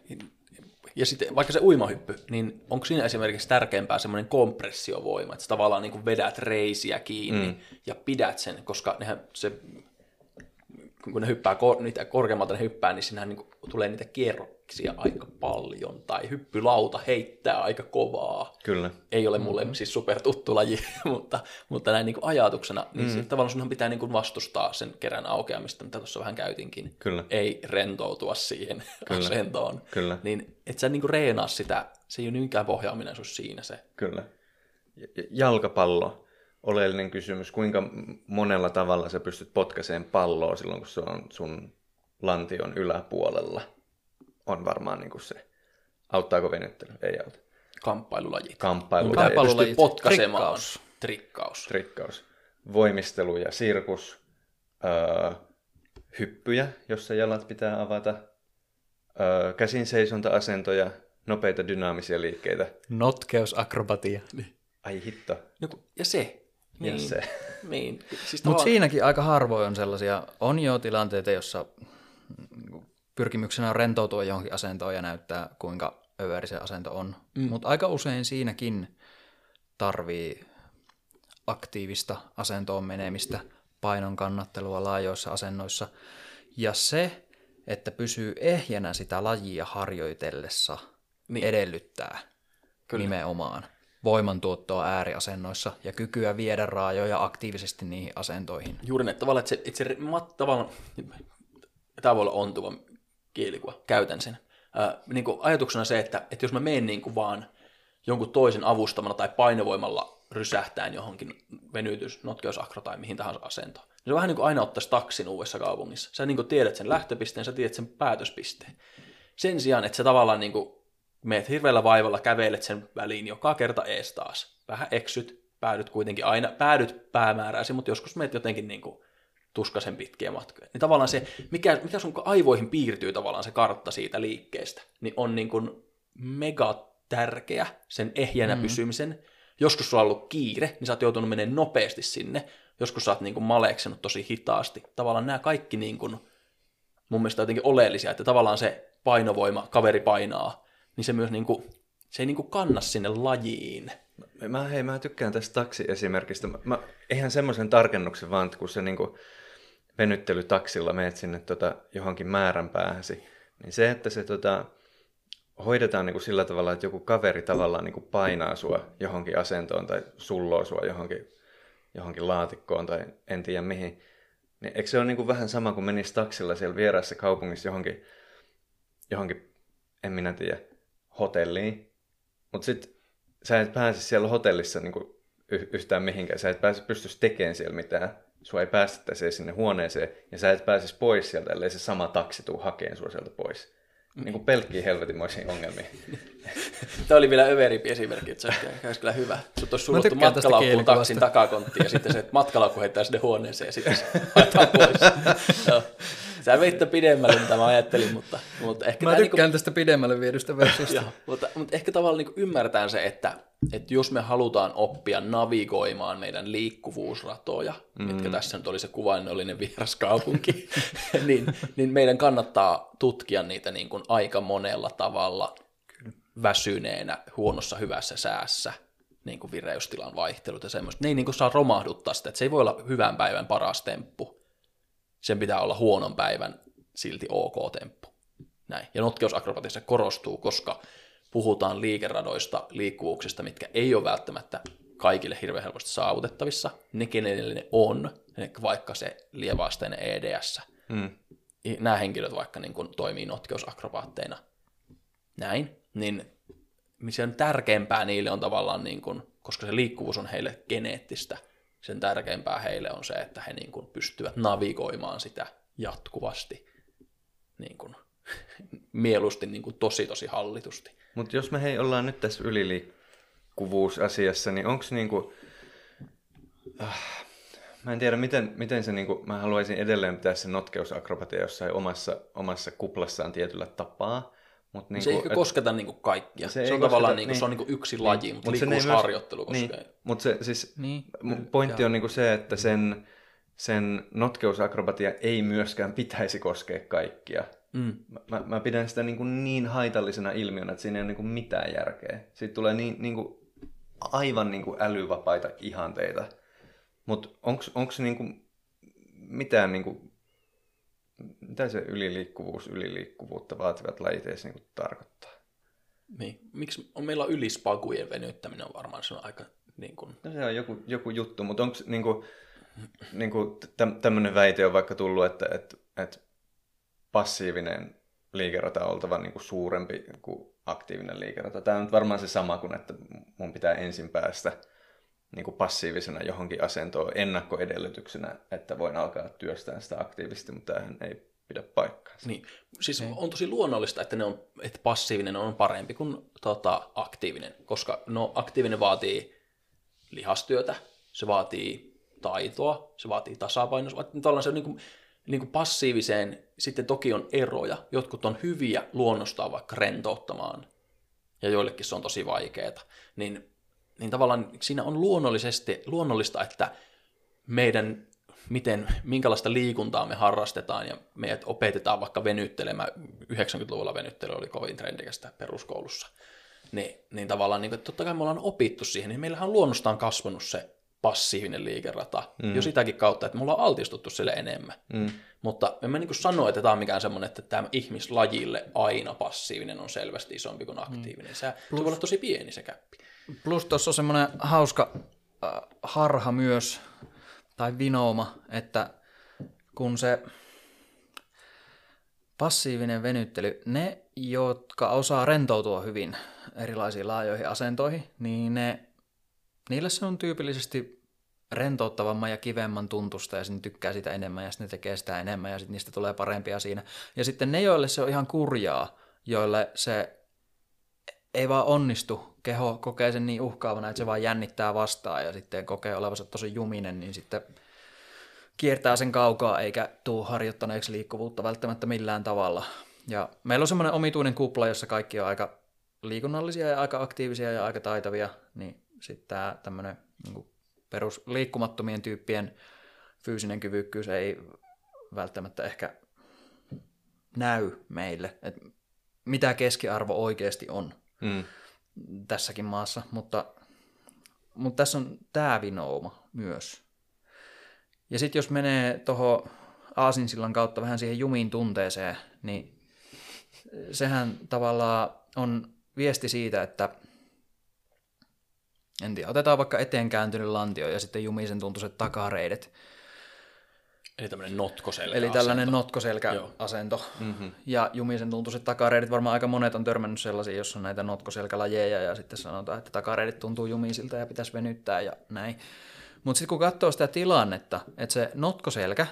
Ja sitten vaikka se uimahyppy, niin onko siinä esimerkiksi tärkeämpää semmoinen kompressiovoima, että sä tavallaan niin vedät reisiä kiinni mm. ja pidät sen, koska nehän se kun ne hyppää kor- niitä korkeammalta ne hyppää, niin siinähän niin tulee niitä kierroksia aika paljon, tai hyppylauta heittää aika kovaa. Kyllä. Ei ole mulle mm-hmm. siis super tuttu laji, mutta, mutta näin niin ajatuksena, niin mm. tavallaan sunhan pitää niin vastustaa sen kerän aukeamista, mitä tuossa vähän käytinkin. Kyllä. Ei rentoutua siihen Kyllä. asentoon. Kyllä. Niin et sä niin reenaa sitä, se ei ole niinkään pohjaominaisuus siinä se. Kyllä. Jalkapallo oleellinen kysymys, kuinka monella tavalla sä pystyt potkaiseen palloa silloin, kun se on sun lantion yläpuolella, on varmaan niin kuin se. Auttaako venyttely? Ei auta. Kamppailulajit. Kamppailulajit. Kamppailulajit. potkaisemaan. Trikkaus. Trikkaus. Trikkaus. Voimistelu ja sirkus. Öö, hyppyjä, jossa jalat pitää avata. Öö, käsin seisonta-asentoja. Nopeita dynaamisia liikkeitä. Notkeusakrobatia. Ai hitto. No, ja se, niin. se. Niin. Siis Mutta siinäkin aika harvoin on sellaisia, on jo tilanteita, jossa pyrkimyksenä on rentoutua johonkin asentoon ja näyttää, kuinka överi se asento on. Mm. Mutta aika usein siinäkin tarvii aktiivista asentoon menemistä, painon kannattelua laajoissa asennoissa. Ja se, että pysyy ehjänä sitä lajia harjoitellessa, niin. edellyttää Kyllä. nimenomaan voimantuottoa ääriasennoissa ja kykyä viedä raajoja aktiivisesti niihin asentoihin. Juuri näin, tavallaan, että se, että se tavallaan, tämä voi olla ontuva kielikuva, käytän sen. Ää, niin kuin ajatuksena se, että, että jos mä menen niin kuin vaan jonkun toisen avustamana tai painovoimalla rysähtään johonkin venytys, notkeusakro tai mihin tahansa asentoon, niin se on vähän niin kuin aina ottaisi taksin uudessa kaupungissa. Sä niin kuin tiedät sen lähtöpisteen, sä tiedät sen päätöspisteen. Sen sijaan, että sä tavallaan niin kuin meet hirveällä vaivalla, kävelet sen väliin joka kerta ees taas. Vähän eksyt, päädyt kuitenkin aina, päädyt päämääräsi, mutta joskus meet jotenkin niin kuin tuskasen pitkiä matkoja. Niin tavallaan se, mikä, mikä sun aivoihin piirtyy tavallaan se kartta siitä liikkeestä, niin on niin kuin mega tärkeä sen ehjänä mm. pysymisen. Joskus sulla on ollut kiire, niin sä oot joutunut menemään nopeasti sinne. Joskus sä oot niin kuin maleksenut tosi hitaasti. Tavallaan nämä kaikki niin kuin mun mielestä jotenkin oleellisia, että tavallaan se painovoima, kaveri painaa, niin se myös niin kuin, se ei niin kuin kanna sinne lajiin. Mä, hei, mä tykkään tästä taksiesimerkistä. Mä, mä, ihan semmoisen tarkennuksen vaan, että kun se niin kuin venyttelytaksilla meet sinne tota, johonkin määränpäähäsi, niin se, että se tota, hoidetaan niin kuin sillä tavalla, että joku kaveri tavallaan niin kuin painaa sua johonkin asentoon tai sulloo sua johonkin, johonkin laatikkoon tai en tiedä mihin, niin eikö se ole niin kuin vähän sama kuin menisi taksilla siellä vieraassa kaupungissa johonkin, johonkin en minä tiedä, hotelliin, mutta sitten sä et pääse siellä hotellissa niin kuin yhtään mihinkään, sä et pääse pystyisi tekemään siellä mitään, sua ei päästettäisi sinne huoneeseen, ja sä et pääsisi pois sieltä, ellei se sama taksi tuu hakeen sua sieltä pois. Niin kuin pelkkiä helvetimoisia ongelmia. Tämä oli vielä överimpi esimerkki, että se olisi kyllä hyvä. Sut olisi suluttu matkalaukkuun taksin takakonttiin ja sitten se matkalaukku heittää sinne huoneeseen ja sitten se pois. Sä veitte pidemmälle, mitä mä ajattelin, mutta, mutta ehkä... Mä tykkään niin kuin... tästä pidemmälle viedystä versiosta. mutta, mutta ehkä tavallaan niin ymmärretään se, että, että jos me halutaan oppia navigoimaan meidän liikkuvuusratoja, mm. mitkä tässä nyt oli se kuvainnollinen vieras kaupunki, niin, niin meidän kannattaa tutkia niitä niin kuin aika monella tavalla väsyneenä, huonossa hyvässä säässä, niin kuin vireystilan vaihtelut ja semmoista. Ne ei niin kuin saa romahduttaa sitä, että se ei voi olla hyvän päivän paras temppu, sen pitää olla huonon päivän silti ok temppu. Näin. Ja notkeusakrobatiassa korostuu, koska puhutaan liikeradoista, liikkuvuuksista, mitkä ei ole välttämättä kaikille hirveän helposti saavutettavissa. Ne, kenelle ne on, vaikka se lieväasteinen EDS. Mm. Nämä henkilöt vaikka niin kuin toimii notkeusakrobaatteina. Näin. Niin se on tärkeämpää niille on tavallaan, niin kuin, koska se liikkuvuus on heille geneettistä – sen tärkeämpää heille on se, että he niin kuin pystyvät navigoimaan sitä jatkuvasti niin kuin, mieluusti niin kuin tosi tosi hallitusti. Mutta jos me hei ollaan nyt tässä yliliikkuvuusasiassa, niin onko niin kuin, äh, mä en tiedä miten, miten se, niin kuin, mä haluaisin edelleen pitää se notkeusakrobatia jossain omassa, omassa kuplassaan tietyllä tapaa, Mut niin se ei niinku, ehkä kosketa niin kuin kaikkia. Se, se on tavallaan niin kuin, niin, se on niin kuin yksi niin, laji, mutta liikkuvuusharjoittelu niin, koskee. Niin, mutta se, siis, niin, pointti ja. on niin kuin se, että sen, sen notkeusakrobatia ei myöskään pitäisi koskea kaikkia. Mm. Mä, mä pidän sitä niin, kuin niin haitallisena ilmiönä, että siinä ei ole niin kuin mitään järkeä. Siitä tulee niin, niin kuin aivan niin kuin älyvapaita ihanteita. Mutta onko niin kuin mitään niin kuin mitä se yliliikkuvuus, yliliikkuvuutta vaativat lajit edes niin tarkoittaa? Niin. Miksi on meillä ylispakujen venyttäminen on varmaan se on aika niin kuin... No se on joku, joku juttu, mutta onko niin kuin, niin kuin tämmöinen väite on vaikka tullut, että, että, että passiivinen liikerata on oltava niin kuin suurempi kuin aktiivinen liikerata. Tämä on varmaan se sama kuin, että mun pitää ensin päästä niin kuin passiivisena johonkin asentoon ennakkoedellytyksenä, että voin alkaa työstää sitä aktiivisesti, mutta tämähän ei pidä paikkaa. Niin, siis ei. on tosi luonnollista, että, ne on, että passiivinen on parempi kuin tota, aktiivinen, koska no, aktiivinen vaatii lihastyötä, se vaatii taitoa, se vaatii tasapainoa, tavallaan se on niin kuin, niin kuin passiiviseen sitten toki on eroja. Jotkut on hyviä luonnostaan vaikka rentouttamaan, ja joillekin se on tosi vaikeaa. Niin niin tavallaan siinä on luonnollisesti, luonnollista, että meidän, miten, minkälaista liikuntaa me harrastetaan ja meidät opetetaan vaikka venyttelemään, 90-luvulla venyttely oli kovin trendikästä peruskoulussa, niin, niin tavallaan niin, että totta kai me ollaan opittu siihen, niin meillähän on luonnostaan kasvanut se passiivinen liikerata mm. jo sitäkin kautta, että me ollaan altistuttu sille enemmän. Mm. Mutta en mä niin sano, että tämä on mikään semmoinen, että tämä ihmislajille aina passiivinen on selvästi isompi kuin aktiivinen. Mm. Se, Plus, se voi olla tosi pieni se käppi. Plus tuossa on semmoinen hauska äh, harha myös, tai vinooma, että kun se passiivinen venyttely, ne, jotka osaa rentoutua hyvin erilaisiin laajoihin asentoihin, niin ne, niille se on tyypillisesti rentouttavamman ja kivemman tuntusta ja sitten tykkää sitä enemmän ja sitten ne tekee sitä enemmän ja sitten niistä tulee parempia siinä. Ja sitten ne, joille se on ihan kurjaa, joille se ei vaan onnistu keho kokee sen niin uhkaavana, että se vaan jännittää vastaan ja sitten kokee olevansa tosi juminen, niin sitten kiertää sen kaukaa eikä tuu harjoittaneeksi liikkuvuutta välttämättä millään tavalla. Ja meillä on semmoinen omituinen kupla, jossa kaikki on aika liikunnallisia ja aika aktiivisia ja aika taitavia, niin sitten tämä tämmöinen niin perus liikkumattomien tyyppien fyysinen kyvykkyys ei välttämättä ehkä näy meille, että mitä keskiarvo oikeasti on Mm. tässäkin maassa, mutta, mutta tässä on tämä vinouma myös. Ja sitten jos menee tuohon Aasinsillan kautta vähän siihen jumiin tunteeseen, niin sehän tavallaan on viesti siitä, että en tiedä, otetaan vaikka eteen kääntynyt lantio ja sitten jumisen tuntuiset takareidet. Eli tämmöinen notkoselkä Eli tällainen notkoselkäasento. Mm-hmm. Ja jumisen tuntuiset takareidit, varmaan aika monet on törmännyt sellaisiin, jossa on näitä notkoselkälajeja ja sitten sanotaan, että takareidit tuntuu jumisilta ja pitäisi venyttää ja näin. Mutta sitten kun katsoo sitä tilannetta, että se notkoselkä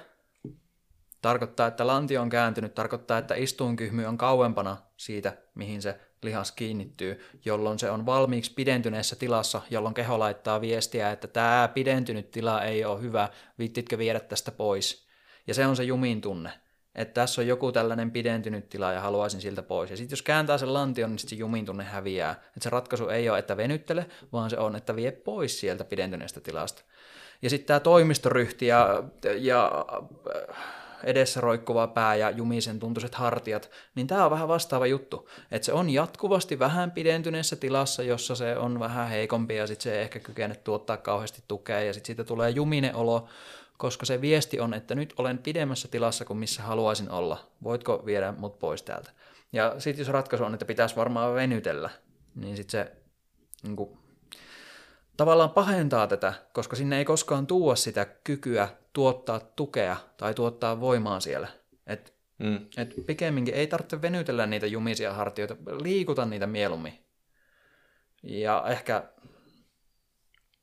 tarkoittaa, että lantio on kääntynyt, tarkoittaa, että istuinkyhmy on kauempana siitä, mihin se lihas kiinnittyy, jolloin se on valmiiksi pidentyneessä tilassa, jolloin keho laittaa viestiä, että tämä pidentynyt tila ei ole hyvä, viittitkö viedä tästä pois. Ja se on se jumin tunne, että tässä on joku tällainen pidentynyt tila ja haluaisin siltä pois. Ja sitten jos kääntää sen lantion, niin se jumin tunne häviää. Että se ratkaisu ei ole, että venyttele, vaan se on, että vie pois sieltä pidentyneestä tilasta. Ja sitten tämä toimistoryhti ja, ja edessä roikkuva pää ja jumisen tuntuiset hartiat, niin tämä on vähän vastaava juttu. Että se on jatkuvasti vähän pidentyneessä tilassa, jossa se on vähän heikompi ja sitten se ei ehkä kykene tuottaa kauheasti tukea ja sitten siitä tulee juminen olo, koska se viesti on, että nyt olen pidemmässä tilassa kuin missä haluaisin olla. Voitko viedä mut pois täältä? Ja sitten jos ratkaisu on, että pitäisi varmaan venytellä, niin sitten se niin kuin, tavallaan pahentaa tätä, koska sinne ei koskaan tuo sitä kykyä tuottaa tukea tai tuottaa voimaa siellä. Et, Mm. et pikemminkin ei tarvitse venytellä niitä jumisia hartioita, liikuta niitä mieluummin. Ja ehkä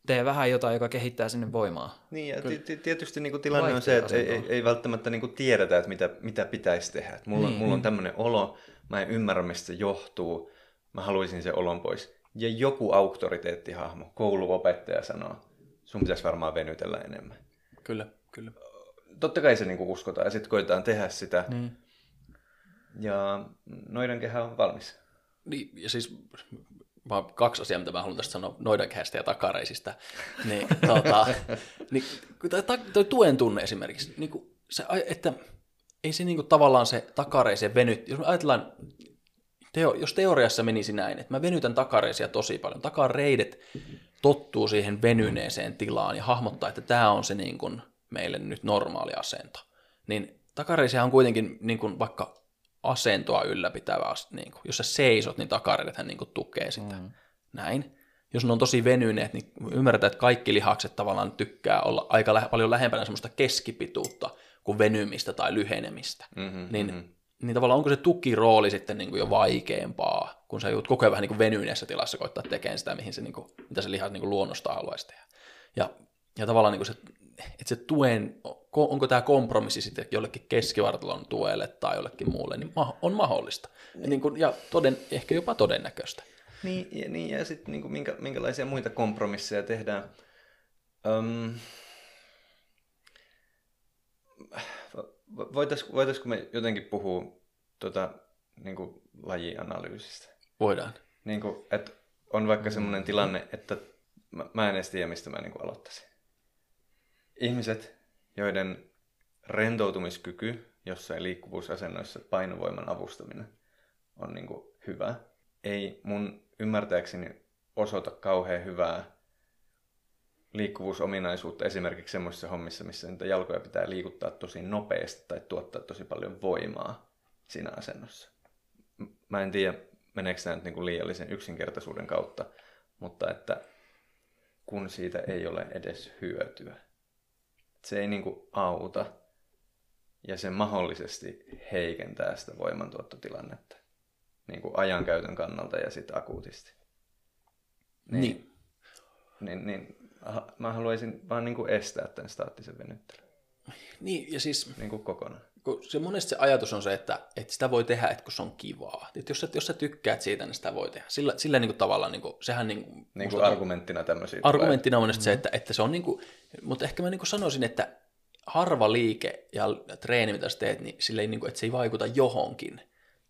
tee vähän jotain, joka kehittää sinne voimaa. Niin, ja ti- ti- tietysti niin kuin tilanne on se, että ei, ei, välttämättä niin kuin tiedetä, että mitä, mitä pitäisi tehdä. Et mulla, Niin. niin. mulla on tämmöinen olo, mä en ymmärrä, mistä se johtuu, mä haluaisin sen olon pois. Ja joku auktoriteettihahmo, kouluopettaja sanoo, sun pitäisi varmaan venytellä enemmän. Kyllä, kyllä. Totta kai se niin kuin uskotaan, ja sitten koetaan tehdä sitä, Niin. ja noiden kehä on valmis. Niin, ja siis kaksi asiaa, mitä mä haluan tästä sanoa noidankehästä ja takareisista. Niin, tota, niin, toi, toi tuen tunne esimerkiksi, niin kuin se, että ei se niin kuin, tavallaan se takareisen venyt, jos me ajatellaan, teo, jos teoriassa menisi näin, että mä venytän takareisia tosi paljon, takareidet tottuu siihen venyneeseen tilaan ja hahmottaa, että tämä on se niin kuin, meille nyt normaali asento, niin takareisia on kuitenkin niin kuin, vaikka asentoa ylläpitävä, as- niin kuin, jos sä seisot, niin takareidethän niin kuin, tukee sitä. Mm. Näin. Jos ne on tosi venyneet, niin ymmärretään, että kaikki lihakset tavallaan tykkää olla aika lä- paljon lähempänä semmoista keskipituutta kuin venymistä tai lyhenemistä. Mm-hmm, Niin, mm-hmm. niin tavallaan onko se tukirooli sitten niin kuin jo vaikeampaa, kun sä joudut koko ajan vähän niin kuin venyneessä tilassa koittaa tekemään sitä, mihin se, niin kuin, mitä se lihas niin kuin luonnostaan haluaisi tehdä. Ja, ja tavallaan niin kuin se, että se tuen, ko- onko tämä kompromissi sitten jollekin keskivartalon tuelle tai jollekin muulle, niin on mahdollista. Ja, niin kuin, ja toden, ehkä jopa todennäköistä. Niin, ja, niin, ja sitten niin minkä, minkälaisia muita kompromisseja tehdään. Öm, voitaisiko, voitaisiko me jotenkin puhua tota, niin kuin lajianalyysistä? Voidaan. Niin kuin, että on vaikka semmoinen tilanne, että mä, mä en edes tiedä, mistä mä niin kuin aloittaisin. Ihmiset, joiden rentoutumiskyky jossain liikkuvuusasennoissa painovoiman avustaminen on niin kuin hyvä, ei mun ymmärtääkseni osoita kauhean hyvää liikkuvuusominaisuutta esimerkiksi semmoisissa hommissa, missä niitä jalkoja pitää liikuttaa tosi nopeasti tai tuottaa tosi paljon voimaa siinä asennossa. Mä en tiedä, meneekö tämä nyt niin kuin liiallisen yksinkertaisuuden kautta, mutta että kun siitä ei ole edes hyötyä. Se ei niin kuin auta ja se mahdollisesti heikentää sitä voimantuottotilannetta niin kuin ajankäytön kannalta ja sitten akuutisti. Niin. niin. Niin, niin ha- mä haluaisin vaan niin kuin estää tämän staattisen venyttelyn Niin, ja siis niin kuin kokonaan. kun se monesti se ajatus on se, että, että sitä voi tehdä, että kun se on kivaa. Että jos, sä, jos sä tykkäät siitä, niin sitä voi tehdä. Sillä, sillä niin kuin tavallaan, niin kuin, sehän niin kuin, Niin kuin argumenttina tämmöisiä argumenttina on monesti se, että, että se on niin kuin, mutta ehkä mä niin sanoisin, että harva liike ja treeni, mitä sä teet, niin sille ei, niin kuin, että se ei vaikuta johonkin.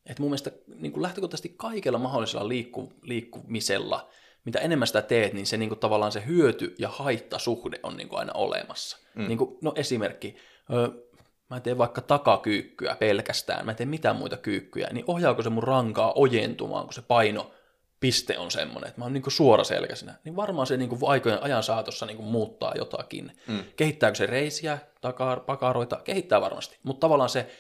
Et mun mielestä niin kuin lähtökohtaisesti kaikella mahdollisella liikku, liikkumisella, mitä enemmän sitä teet, niin se niin kuin, tavallaan se hyöty ja haittasuhde on niin kuin aina olemassa. Mm. Niin kuin, no esimerkki, ö, mä teen vaikka takakyykkyä pelkästään, mä teen mitään muita kyykkyjä, niin ohjaako se mun rankaa ojentumaan, kun se paino piste on semmoinen, että mä oon niin suoraselkäisenä, niin varmaan se niin aikojen ajan saatossa niin muuttaa jotakin. Mm. Kehittääkö se reisiä, takar, pakaroita? Kehittää varmasti, mutta tavallaan se,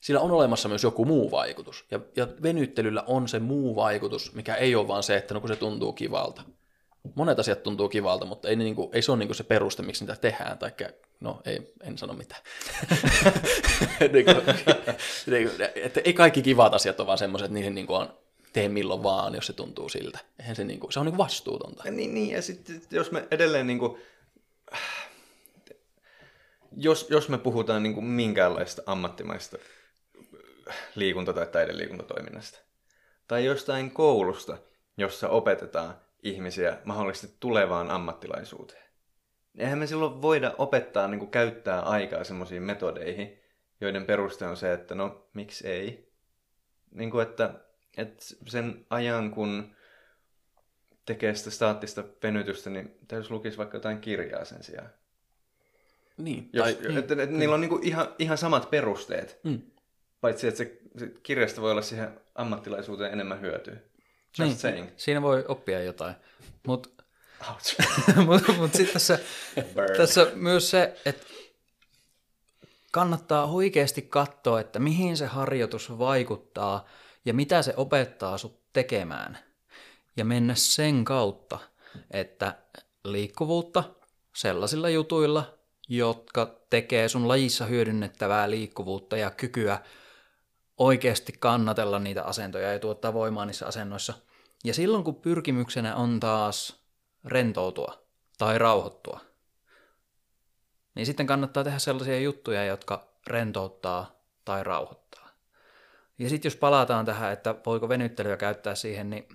sillä on olemassa myös joku muu vaikutus. Ja, ja venyttelyllä on se muu vaikutus, mikä ei ole vaan se, että no kun se tuntuu kivalta. Monet asiat tuntuu kivalta, mutta ei, niin kuin, ei se ole niin se peruste, miksi niitä tehdään, tai no ei, en sano mitään. niin kuin, niin kuin, että ei kaikki kivat asiat ole vaan semmoiset, että niihin niin kuin on tee milloin vaan, jos se tuntuu siltä. Eihän se, niin kuin, se on niin kuin vastuutonta. Ja niin, niin, ja sitten jos me edelleen niin kuin, jos, jos me puhutaan niin kuin minkäänlaista ammattimaista liikunta- tai taideliikuntatoiminnasta, tai jostain koulusta, jossa opetetaan ihmisiä mahdollisesti tulevaan ammattilaisuuteen, eihän me silloin voida opettaa niin kuin käyttää aikaa semmoisiin metodeihin, joiden peruste on se, että no, miksi ei? Niin kuin, että että sen ajan, kun tekee sitä staattista venytystä, niin täytyisi lukisi vaikka jotain kirjaa sen sijaan. Niin. Jos, tai, niin. Että, että niillä on niinku ihan, ihan samat perusteet. Mm. Paitsi, että se, se kirjasta voi olla siihen ammattilaisuuteen enemmän hyötyä. Just niin, saying. Siinä voi oppia jotain. Mutta mut, mut sitten tässä, tässä myös se, että kannattaa oikeasti katsoa, että mihin se harjoitus vaikuttaa – ja mitä se opettaa sut tekemään. Ja mennä sen kautta, että liikkuvuutta sellaisilla jutuilla, jotka tekee sun lajissa hyödynnettävää liikkuvuutta ja kykyä oikeasti kannatella niitä asentoja ja tuottaa voimaa niissä asennoissa. Ja silloin kun pyrkimyksenä on taas rentoutua tai rauhoittua, niin sitten kannattaa tehdä sellaisia juttuja, jotka rentouttaa tai rauhoittaa. Ja sitten jos palataan tähän, että voiko venyttelyä käyttää siihen, niin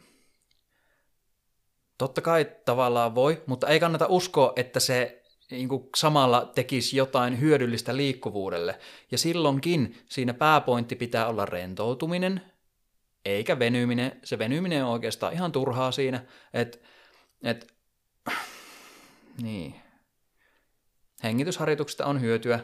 totta kai tavallaan voi, mutta ei kannata uskoa, että se niin kuin samalla tekisi jotain hyödyllistä liikkuvuudelle. Ja silloinkin siinä pääpointti pitää olla rentoutuminen, eikä venyminen. Se venyminen on oikeastaan ihan turhaa siinä, että et, niin. hengitysharjoituksesta on hyötyä,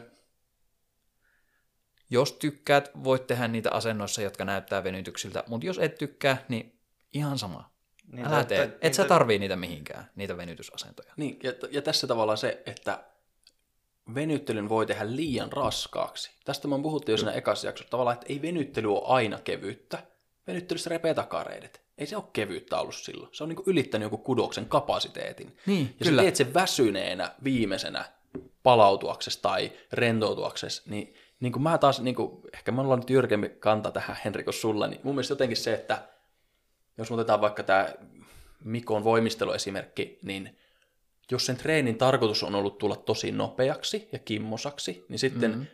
jos tykkäät, voit tehdä niitä asennoissa, jotka näyttää venytyksiltä, mutta jos et tykkää, niin ihan sama. Niin, Älä tee. Et sä tarvii niitä mihinkään, niitä venytysasentoja. Niin, ja, ja tässä tavallaan se, että venyttelyn voi tehdä liian raskaaksi. Tästä mä puhuttiin jo siinä ekassa jaksossa. Tavallaan, että ei venyttely ole aina kevyyttä. Venyttelyssä repee takareidet. Ei se ole kevyyttä ollut silloin. Se on niin ylittänyt joku kudoksen kapasiteetin. Niin, ja kyllä. sä teet sen väsyneenä viimeisenä palautuaksesi tai rentoutuaksesi, niin niin kuin mä taas, niin kuin, ehkä me ollaan nyt jyrkempi kanta tähän Henrikos sulla, niin mun mielestä jotenkin se, että jos otetaan vaikka tämä Mikon voimisteluesimerkki, niin jos sen treenin tarkoitus on ollut tulla tosi nopeaksi ja kimmosaksi, niin sitten mm-hmm.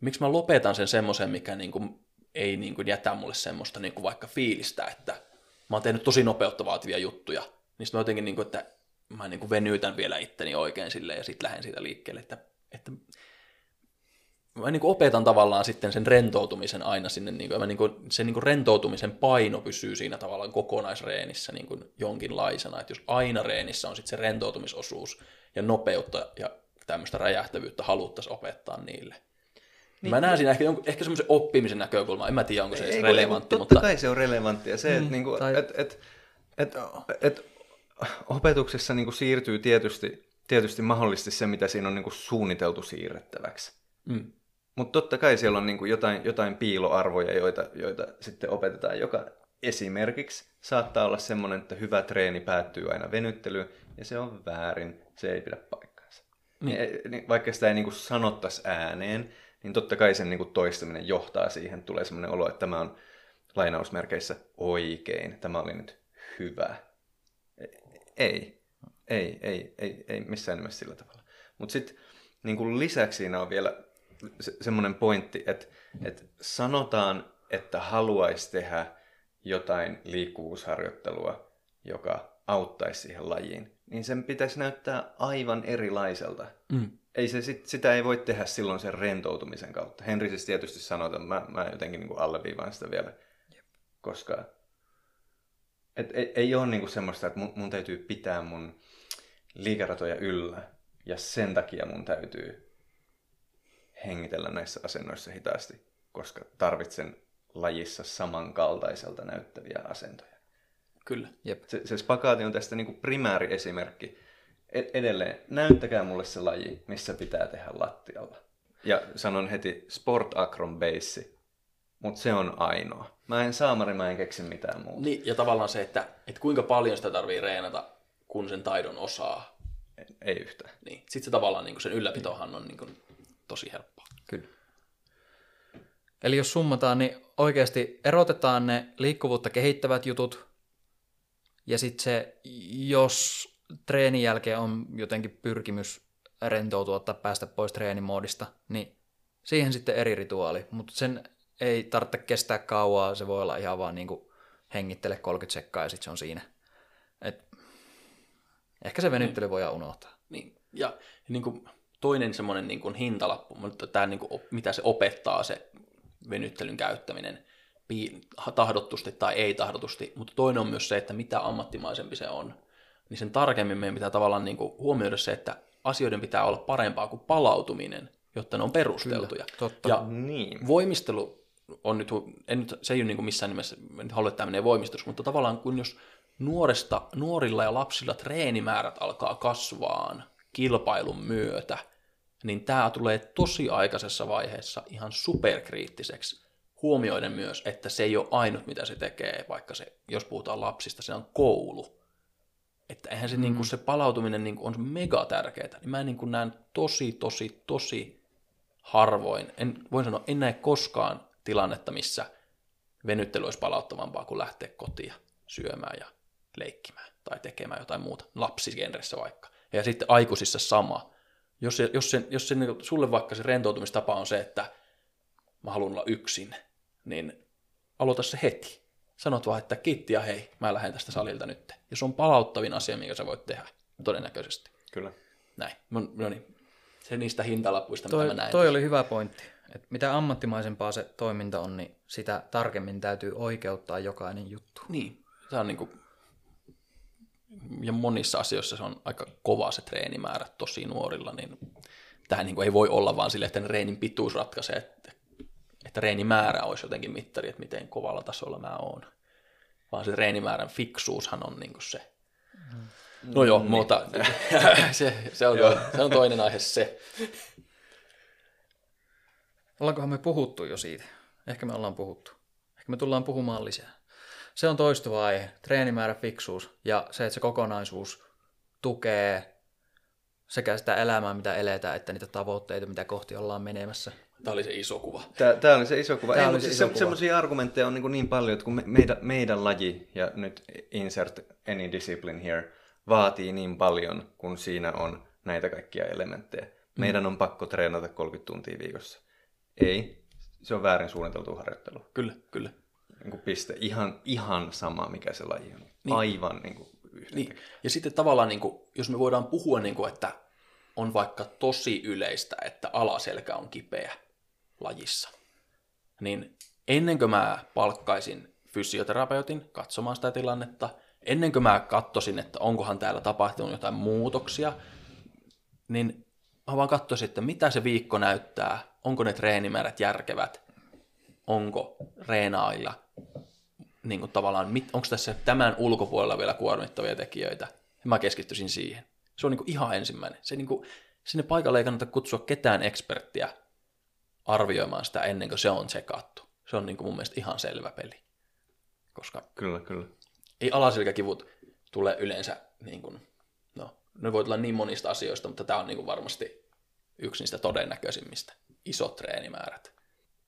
miksi mä lopetan sen semmoisen, mikä niin kuin, ei niin kuin jätä mulle semmoista niin kuin vaikka fiilistä, että mä oon tehnyt tosi nopeutta vaativia juttuja, niin sitten mä jotenkin, niin kuin, että mä niin kuin venytän vielä itteni oikein silleen ja sitten lähden siitä liikkeelle, että, että mä niin kuin opetan tavallaan sitten sen rentoutumisen aina sinne, niin kuin, mä niin kuin, se niin kuin rentoutumisen paino pysyy siinä tavallaan kokonaisreenissä niin kuin jonkinlaisena, että jos aina reenissä on sitten se rentoutumisosuus ja nopeutta ja tämmöistä räjähtävyyttä haluttaisiin opettaa niille. Niin, mä näen siinä ehkä, ehkä semmoisen oppimisen näkökulma, en mä tiedä onko se edes relevantti. Ei, mutta... Totta kai se on relevanttia, se, mm, että niinku, tai... et, et, et, et, opetuksessa niinku siirtyy tietysti, tietysti mahdollisesti se, mitä siinä on niinku suunniteltu siirrettäväksi. Mm. Mutta totta kai siellä on niin kuin jotain, jotain piiloarvoja, joita, joita sitten opetetaan, joka esimerkiksi saattaa olla semmoinen, että hyvä treeni päättyy aina venyttelyyn, ja se on väärin, se ei pidä paikkaansa. Niin. Niin, niin vaikka sitä ei niin kuin sanottaisi ääneen, niin totta kai sen niin kuin toistaminen johtaa siihen, tulee semmoinen olo, että tämä on lainausmerkeissä oikein, tämä oli nyt hyvä. Ei, ei, ei, ei, ei missään nimessä sillä tavalla. Mutta sitten niin lisäksi siinä on vielä se, semmoinen pointti, että, että sanotaan, että haluaisi tehdä jotain liikkuvuusharjoittelua, joka auttaisi siihen lajiin, niin sen pitäisi näyttää aivan erilaiselta. Mm. Ei se, sit, sitä ei voi tehdä silloin sen rentoutumisen kautta. Henri siis tietysti sanoo, että mä, mä jotenkin niin kuin alleviivaan sitä vielä, Jep. koska et, ei, ei ole niin kuin semmoista, että mun, mun täytyy pitää mun liikeratoja yllä ja sen takia mun täytyy hengitellä näissä asennoissa hitaasti, koska tarvitsen lajissa samankaltaiselta näyttäviä asentoja. Kyllä. Jep. Se, se spagaati on tästä niin kuin primääriesimerkki. E- edelleen, näyttäkää mulle se laji, missä pitää tehdä lattialla. Ja sanon heti Sport Acron Base, mutta se on ainoa. Mä en saamari, mä en keksi mitään muuta. Niin, ja tavallaan se, että, että kuinka paljon sitä tarvii reenata, kun sen taidon osaa. Ei yhtään. Niin. Sitten se tavallaan niin kuin sen ylläpitohan on niin kuin tosi helppoa. Kyllä. Eli jos summataan, niin oikeasti erotetaan ne liikkuvuutta kehittävät jutut, ja sitten se, jos treenin jälkeen on jotenkin pyrkimys rentoutua tai päästä pois treenimoodista, niin siihen sitten eri rituaali, mutta sen ei tarvitse kestää kauaa, se voi olla ihan vaan niin hengittele 30 sekkaa ja sitten se on siinä. Et ehkä se venyttely voidaan unohtaa. Niin. Ja niin kuin toinen semmoinen niin kuin hintalappu, mutta tämä niin kuin, mitä se opettaa, se venyttelyn käyttäminen, tahdottusti tai ei tahdotusti, mutta toinen on myös se, että mitä ammattimaisempi se on, niin sen tarkemmin meidän pitää tavallaan niin kuin huomioida se, että asioiden pitää olla parempaa kuin palautuminen, jotta ne on perusteltuja. Kyllä, totta. Ja Niin. voimistelu on nyt, en nyt, se ei ole niin kuin missään nimessä, en halua, että tämä menee mutta tavallaan kun jos nuoresta, nuorilla ja lapsilla treenimäärät alkaa kasvaan kilpailun myötä, niin tämä tulee tosi aikaisessa vaiheessa ihan superkriittiseksi. Huomioiden myös, että se ei ole ainut, mitä se tekee, vaikka se, jos puhutaan lapsista, se on koulu. Että eihän se, mm. niin kuin, se palautuminen niin kuin, on mega tärkeää. Niin mä niin kuin, näen tosi, tosi, tosi harvoin, en, voin sanoa, en näe koskaan tilannetta, missä venyttely olisi palauttavampaa kuin lähteä kotia syömään ja leikkimään tai tekemään jotain muuta, lapsigenressä vaikka. Ja sitten aikuisissa sama. Jos, se, jos, sen, jos sen, sulle vaikka se rentoutumistapa on se, että mä haluan olla yksin, niin aloita se heti. Sanot vaan, että kiitti ja hei, mä lähden tästä salilta nyt. Ja se on palauttavin asia, minkä sä voit tehdä, todennäköisesti. Kyllä. Näin. No, no niin. Se niistä hintalappuista, Toi, mitä mä näin. toi oli hyvä pointti. Et mitä ammattimaisempaa se toiminta on, niin sitä tarkemmin täytyy oikeuttaa jokainen juttu. Niin, tämä on niinku, ja monissa asioissa se on aika kova se treenimäärä tosi nuorilla, niin tämä niinku ei voi olla vaan sille, että ne reenin pituus ratkaisee, että, että reenimäärä olisi jotenkin mittari, että miten kovalla tasolla mä oon. Vaan se reenimäärän fiksuushan on niinku se. No joo, Niin. mutta se, se, on, se on toinen aihe se. Ollaankohan me puhuttu jo siitä? Ehkä me ollaan puhuttu. Ehkä me tullaan puhumaan lisää. Se on toistuva aihe, treenimäärä fiksuus ja se, että se kokonaisuus tukee sekä sitä elämää, mitä eletään, että niitä tavoitteita, mitä kohti ollaan menemässä. Tämä oli se iso kuva. Tämä oli se iso kuva. Tää Ei, oli se se, iso kuva. semmoisia argumentteja on niin, niin paljon, että kun me, meidän, meidän laji, ja nyt insert any discipline here, vaatii niin paljon, kun siinä on näitä kaikkia elementtejä. Meidän on pakko treenata 30 tuntia viikossa. Ei, se on väärin suunniteltu harjoittelu. Kyllä, kyllä. Niin kuin piste. Ihan, ihan sama, mikä se laji on. Niin. Aivan niin kuin. Niin. Ja sitten tavallaan, niin kuin, jos me voidaan puhua, niin kuin, että on vaikka tosi yleistä, että alaselkä on kipeä lajissa, niin ennen kuin mä palkkaisin fysioterapeutin katsomaan sitä tilannetta, ennen kuin mä katsoisin, että onkohan täällä tapahtunut jotain muutoksia, niin mä vaan katsoisin, että mitä se viikko näyttää, onko ne treenimäärät järkevät, onko reenailla niin kuin tavallaan, mit, onko tässä tämän ulkopuolella vielä kuormittavia tekijöitä. Mä keskittyisin siihen. Se on niin kuin ihan ensimmäinen. Se niin kuin, sinne paikalle ei kannata kutsua ketään eksperttiä arvioimaan sitä ennen kuin se on tsekattu. Se on niin kuin mun mielestä ihan selvä peli. Koska Kyllä, kyllä. ei alaselkäkivut tule yleensä, niin kuin, no, ne voi tulla niin monista asioista, mutta tämä on niin kuin varmasti yksi niistä todennäköisimmistä. Isot treenimäärät.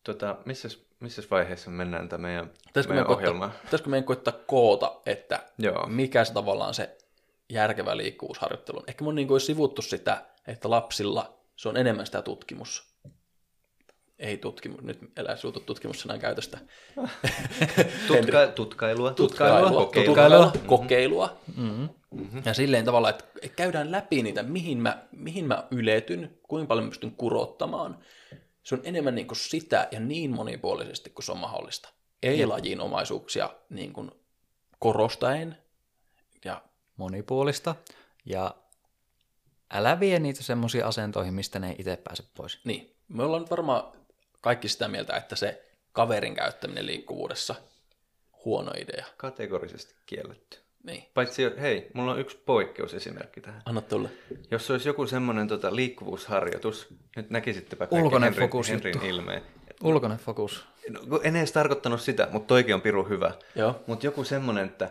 Tota, missäs, missäs vaiheessa mennään tämä meidän, Pitäisikö meidän ohjelma? pitäisikö meidän koittaa koota, että Joo. mikä se tavallaan se järkevä liikkuvuusharjoittelu on. Ehkä mun niin kuin sivuttu sitä, että lapsilla se on enemmän sitä tutkimus. Ei tutkimus, nyt elää suutu tutkimussanan käytöstä. Tutka, tutkailua. Tutkailua, kokeilua. tutkailua, kokeilua. Mm-hmm. Ja silleen tavallaan, että käydään läpi niitä, mihin mä, mihin mä yletyn, kuinka paljon mä pystyn kurottamaan. Se on enemmän niin kuin sitä ja niin monipuolisesti kuin se on mahdollista. Ei lajin omaisuuksia niin kuin korostaen ja Monipuolista ja älä vie niitä semmoisia asentoihin, mistä ne ei itse pääse pois. niin. me ollaan nyt varmaan kaikki sitä mieltä, että se kaverin käyttäminen liikkuvuudessa huono idea. Kategorisesti kielletty. Niin. Paitsi, hei, mulla on yksi poikkeusesimerkki tähän. Anna tulla. Jos olisi joku semmoinen tota, liikkuvuusharjoitus, nyt näkisittepä kaikki Ulkoinen Henrin, fokus Henrin juttu. ilmeen. Ulkoinen fokus. No, en edes tarkoittanut sitä, mutta toikin on piru hyvä. Joo. Mutta joku semmoinen, että,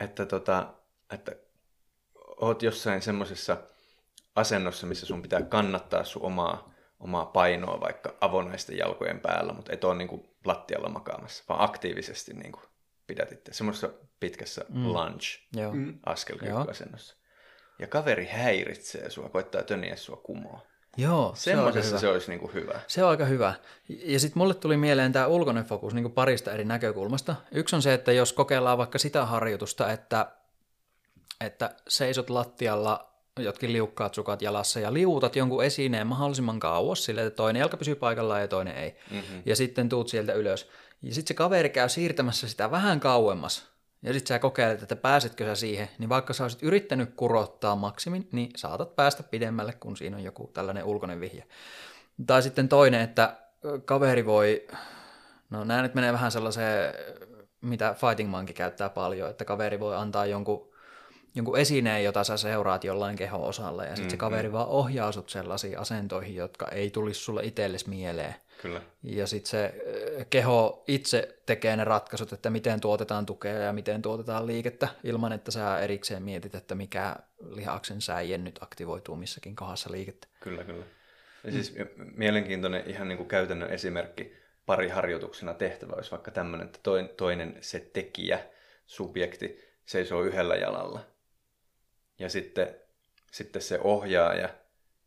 että, tota, että oot jossain semmoisessa asennossa, missä sun pitää kannattaa sun omaa, omaa painoa vaikka avonaisten jalkojen päällä, mutta et ole niinku lattialla makaamassa, vaan aktiivisesti niinku pidät itse. Semmoisessa pitkässä mm. lunge Joo. Mm. Ja kaveri häiritsee sua, koittaa töniä sua kumoa. Joo, se on se olisi niinku hyvä. Se on aika hyvä. Ja sitten mulle tuli mieleen tämä ulkoinen fokus niin parista eri näkökulmasta. Yksi on se, että jos kokeillaan vaikka sitä harjoitusta, että, että seisot lattialla jotkin liukkaat sukat jalassa ja liuutat jonkun esineen mahdollisimman kauas sille, että toinen jalka pysyy paikallaan ja toinen ei. Mm-hmm. Ja sitten tuut sieltä ylös. Ja sitten se kaveri käy siirtämässä sitä vähän kauemmas. Ja sitten sä kokeilet, että pääsetkö sä siihen, niin vaikka sä olisit yrittänyt kurottaa maksimin, niin saatat päästä pidemmälle, kun siinä on joku tällainen ulkoinen vihje. Tai sitten toinen, että kaveri voi, no nämä nyt menee vähän sellaiseen, mitä Fighting Monkey käyttää paljon, että kaveri voi antaa jonkun, jonkun esineen, jota sä seuraat jollain keho-osalla, ja sitten se kaveri vaan ohjaa sut sellaisiin asentoihin, jotka ei tulisi sulle itsellesi mieleen. Kyllä. Ja sitten se ö, keho itse tekee ne ratkaisut, että miten tuotetaan tukea ja miten tuotetaan liikettä, ilman että sä erikseen mietit, että mikä lihaksen säie nyt aktivoituu missäkin kohdassa liikettä. Kyllä, kyllä. Ja siis mielenkiintoinen ihan niin kuin käytännön esimerkki pari harjoituksena tehtävä olisi vaikka tämmöinen, että toinen, toinen se tekijä, subjekti, seisoo yhdellä jalalla. Ja sitten, sitten se ohjaaja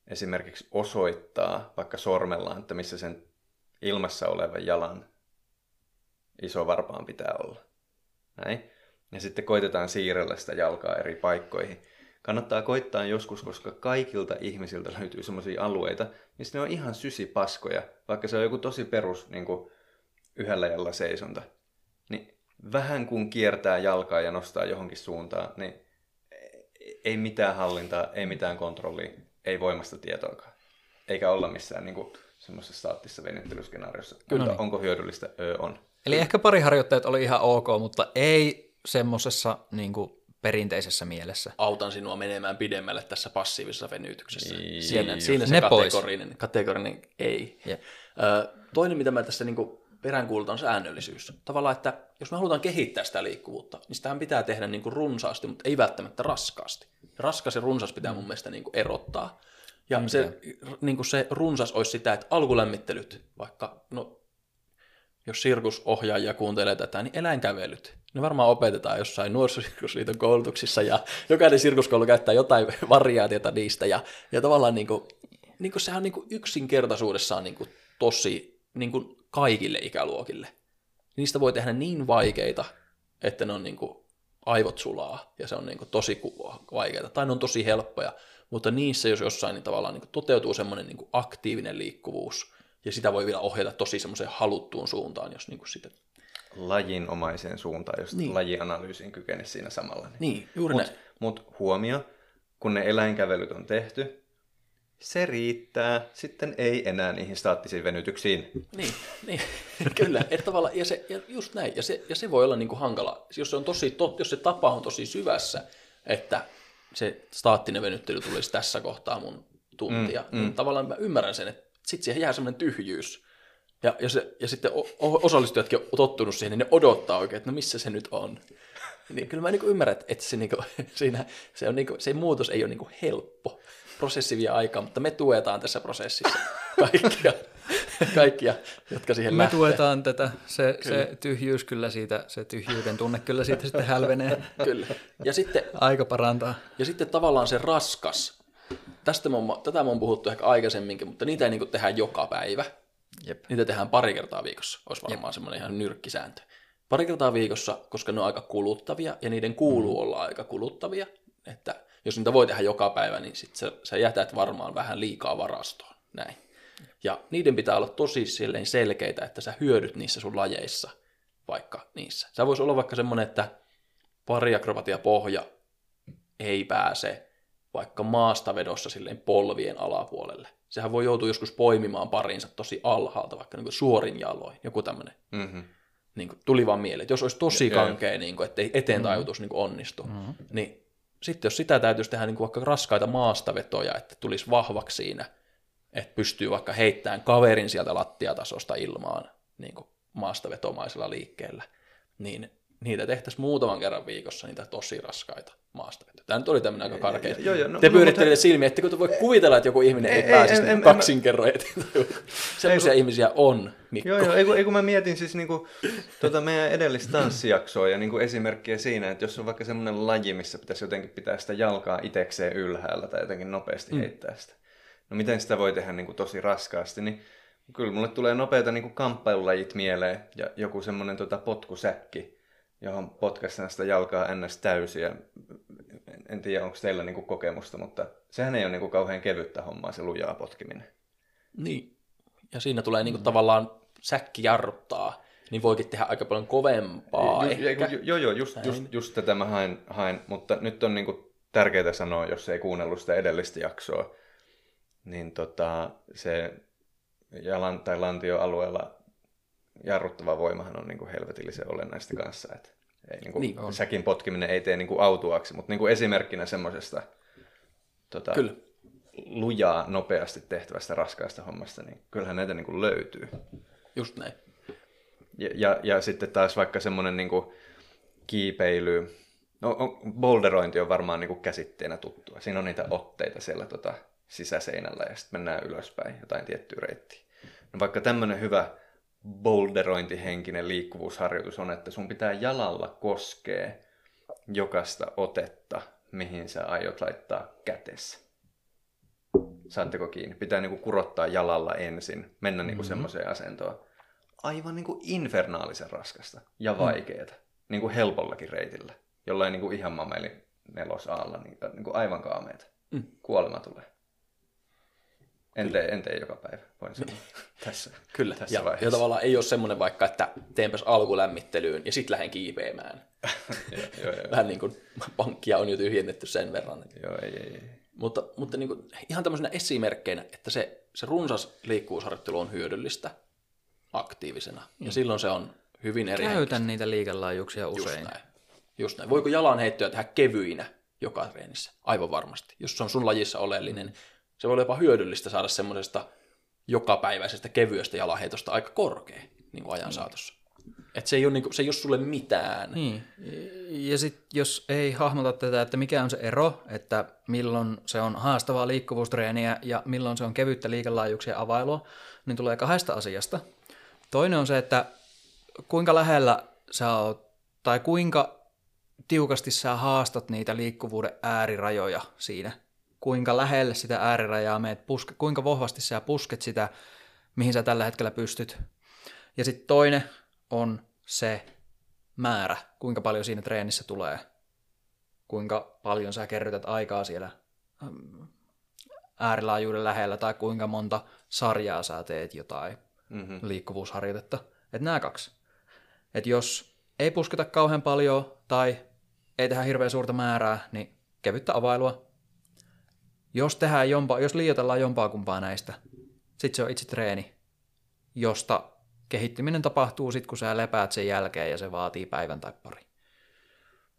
esimerkiksi osoittaa vaikka sormellaan, että missä sen ilmassa olevan jalan iso varpaan pitää olla. Näin. Ja sitten koitetaan siirrellä sitä jalkaa eri paikkoihin. Kannattaa koittaa joskus, koska kaikilta ihmisiltä löytyy sellaisia alueita, missä ne on ihan sysipaskoja, vaikka se on joku tosi perus niin kuin yhdellä jalalla seisonta. Niin vähän kun kiertää jalkaa ja nostaa johonkin suuntaan, niin ei mitään hallintaa, ei mitään kontrollia, ei voimasta tietoakaan. Eikä olla missään niin kuin, semmoisessa staattisessa venyttelyskenaariossa. Kyllä. Mutta onko hyödyllistä? Öö, on. Eli ehkä pari harjoittajat oli ihan ok, mutta ei semmoisessa niin perinteisessä mielessä. Autan sinua menemään pidemmälle tässä passiivisessa venytyksessä. Niin, Siinä, just. siinä se Ne pois. kategorinen, kategorinen ei. Jep. Ö, toinen, mitä mä tässä niin peräänkuulutan, on säännöllisyys. Tavallaan, että jos me halutaan kehittää sitä liikkuvuutta, niin sitähän pitää tehdä niin kuin runsaasti, mutta ei välttämättä raskaasti. Raskas ja runsas pitää mun mielestä niin kuin erottaa. Ja se, niin kuin se runsas olisi sitä, että alkulämmittelyt, vaikka no, jos sirkusohjaajia kuuntelee tätä, niin eläinkävelyt. Ne varmaan opetetaan jossain nuorisosirkusliiton koulutuksissa ja jokainen sirkuskoulu käyttää jotain variaatiota niistä ja, ja tavallaan niin kuin, niin kuin sehän on niin kuin yksinkertaisuudessaan niin kuin tosi niin kuin kaikille ikäluokille. Niistä voi tehdä niin vaikeita, että ne on niin kuin aivot sulaa ja se on niin kuin tosi vaikeita tai ne on tosi helppoja, mutta niissä jos jossain niin tavallaan niin toteutuu semmoinen niin aktiivinen liikkuvuus ja sitä voi vielä ohjata tosi semmoiseen haluttuun suuntaan, jos niin sitä Lajinomaiseen suuntaan, jos Niin. lajianalyysiin kykene siinä samalla. Niin. Niin, juuri Mut, näin. huomio, kun ne eläinkävelyt on tehty, se riittää. Sitten ei enää niihin staattisiin venytyksiin. Niin, niin kyllä. Että tavallaan, ja, se, ja just näin. Ja se, ja se voi olla niin kuin hankala, jos se, on tosi tot, jos se tapa on tosi syvässä, että se staattinen venyttely tulisi tässä kohtaa mun tuntia, mm, mm. niin tavallaan mä ymmärrän sen, että sitten siihen jää semmoinen tyhjyys. Ja, ja, se, ja sitten o- o- osallistujatkin on tottunut siihen, niin ne odottaa oikein, että no missä se nyt on. Niin kyllä mä niin ymmärrän, että- se, niin kuin, siinä, se, on niin kuin, se muutos ei ole niin helppo. Prosessi vie aikaa, mutta me tuetaan tässä prosessissa kaikkia, kaikkia jotka siihen Me lähtee. tuetaan tätä, se, se tyhjyys kyllä siitä, se tyhjyyden tunne kyllä siitä sitten hälvenee. Kyllä. Ja sitten, Aika parantaa. ja sitten tavallaan se raskas. Tästä oon, tätä mä oon puhuttu ehkä aikaisemminkin, mutta niitä ei niin kuin tehdä joka päivä. Jep. Niitä tehdään pari kertaa viikossa. Olisi varmaan semmoinen ihan nyrkkisääntö. Pari kertaa viikossa, koska ne on aika kuluttavia ja niiden kuuluu mm. olla aika kuluttavia. Että jos niitä voi tehdä joka päivä, niin sit sä, sä jätät varmaan vähän liikaa varastoon. Näin. Ja niiden pitää olla tosi silleen selkeitä, että sä hyödyt niissä sun lajeissa, vaikka niissä. Sä voisi olla vaikka semmoinen, että pariakrobatia pohja ei pääse vaikka maastavedossa silleen polvien alapuolelle. sehän voi joutua joskus poimimaan parinsa tosi alhaalta, vaikka niin suorin jaloin, joku tämmöinen. Mm-hmm. Niin kuin, tuli vaan mieleen, että jos olisi tosi kankea, niin kuin, ettei eteen tajutus niin kuin onnistu, mm-hmm. niin sitten jos sitä täytyisi tehdä niin kuin vaikka raskaita maastavetoja, että tulisi vahvaksi siinä, että pystyy vaikka heittämään kaverin sieltä lattiatasosta ilmaan niin kuin maastavetomaisella liikkeellä, niin niitä tehtäisiin muutaman kerran viikossa, niitä tosi raskaita maastavetoja. Tämä nyt oli tämmöinen aika karkea. joo, joo, no- Te no, pyörittelitte mutta- silmiä, ettekö te voi kuvitella, että joku ihminen ei, Ei, pääsisi en- en- kaksin eteen. Sellaisia Ei, ihmisiä on, Mikko. Joo, joo, ei kun, ei kun mä mietin siis niinku, tuota meidän edellistä tanssijaksoa ja niinku esimerkkiä siinä, että jos on vaikka semmoinen laji, missä pitäisi jotenkin pitää sitä jalkaa itekseen ylhäällä tai jotenkin nopeasti mm. heittää sitä. No miten sitä voi tehdä niinku tosi raskaasti, niin kyllä mulle tulee nopeita niinku kamppailulajit mieleen ja joku semmoinen tota potkusäkki, johon potkaistaan sitä jalkaa ns. täysiä. En, en tiedä, onko teillä niinku kokemusta, mutta sehän ei ole niinku kauhean kevyttä hommaa se lujaa potkiminen. Niin. Ja siinä tulee niinku tavallaan säkki jarruttaa, niin voikin tehdä aika paljon kovempaa Ju- ehkä. ju- Joo, joo, just, just, just tätä mä hain, hain, mutta nyt on niinku tärkeää sanoa, jos ei kuunnellut sitä edellistä jaksoa, niin tota, se jalan tai lantioalueella jarruttava voimahan on niinku helvetillisen olennaista kanssa, että ei niinku, Niin niin säkin potkiminen ei tee niinku autuaksi, mutta niinku esimerkkinä semmoisesta tota, Kyllä. lujaa nopeasti tehtävästä raskaasta hommasta, niin kyllähän näitä niinku löytyy. Just näin. Ja, ja, ja sitten taas vaikka semmoinen niin kiipeily, no on, boulderointi on varmaan niin kuin käsitteenä tuttua. Siinä on niitä otteita siellä tota, sisäseinällä ja sitten mennään ylöspäin jotain tiettyä reittiä. No vaikka tämmöinen hyvä boulderointihenkinen liikkuvuusharjoitus on, että sun pitää jalalla koskea jokaista otetta, mihin sä aiot laittaa kätessä. Saatteko kiinni? Pitää niinku kurottaa jalalla ensin, mennä niinku mm-hmm. semmoiseen asentoon. Aivan niinku infernaalisen raskasta ja vaikeeta. Mm. Niinku helpollakin reitillä. Jollain niinku ihan mameli nelosaalla. Niin, niinku aivan kaameeta. Mm. Kuolema tulee. En tee, en tee joka päivä, voin sanoa. tässä, Kyllä. tässä Ja, vaiheessa. ja tavallaan ei ole semmoinen vaikka, että teenpäs alkulämmittelyyn ja sitten lähden kiipeämään. joo, joo, joo. Vähän niin kuin pankkia on jo tyhjennetty sen verran. joo ei, ei, ei. Mutta, mutta niin kuin, ihan tämmöisenä esimerkkeinä, että se, se runsas liikkuvuusharjoittelu on hyödyllistä aktiivisena. Ja silloin se on hyvin eri Käytän niitä liikelaajuuksia Just usein. näin. Just näin. Voiko jalanheittoja tehdä kevyinä joka treenissä? Aivan varmasti. Jos se on sun lajissa oleellinen, se voi olla jopa hyödyllistä saada semmoisesta jokapäiväisestä kevyestä jalanheitosta aika korkea niin kuin ajan saatossa. Et se, ei ole, niin kuin, se ei ole sulle mitään. Niin. Ja sitten jos ei hahmota tätä, että mikä on se ero, että milloin se on haastavaa liikkuvuustreeniä ja milloin se on kevyttä liikelaajuuksien availua, niin tulee kahdesta asiasta. Toinen on se, että kuinka lähellä sä oot, tai kuinka tiukasti sä haastat niitä liikkuvuuden äärirajoja siinä. Kuinka lähelle sitä äärirajaa meet, puske, kuinka vahvasti sä pusket sitä, mihin sä tällä hetkellä pystyt. Ja sitten toinen on se määrä, kuinka paljon siinä treenissä tulee, kuinka paljon sä kerrytät aikaa siellä äärilaajuuden lähellä tai kuinka monta sarjaa sä teet jotain Mm-hmm. liikkuvuusharjoitetta. Että nämä kaksi. Että jos ei pusketa kauhean paljon tai ei tehdä hirveän suurta määrää, niin kevyttä availua. Jos, tehdään jompaa, jos liioitellaan jompaa kumpaa näistä, sitten se on itse treeni, josta kehittyminen tapahtuu sitten, kun sä lepäät sen jälkeen ja se vaatii päivän tai pari.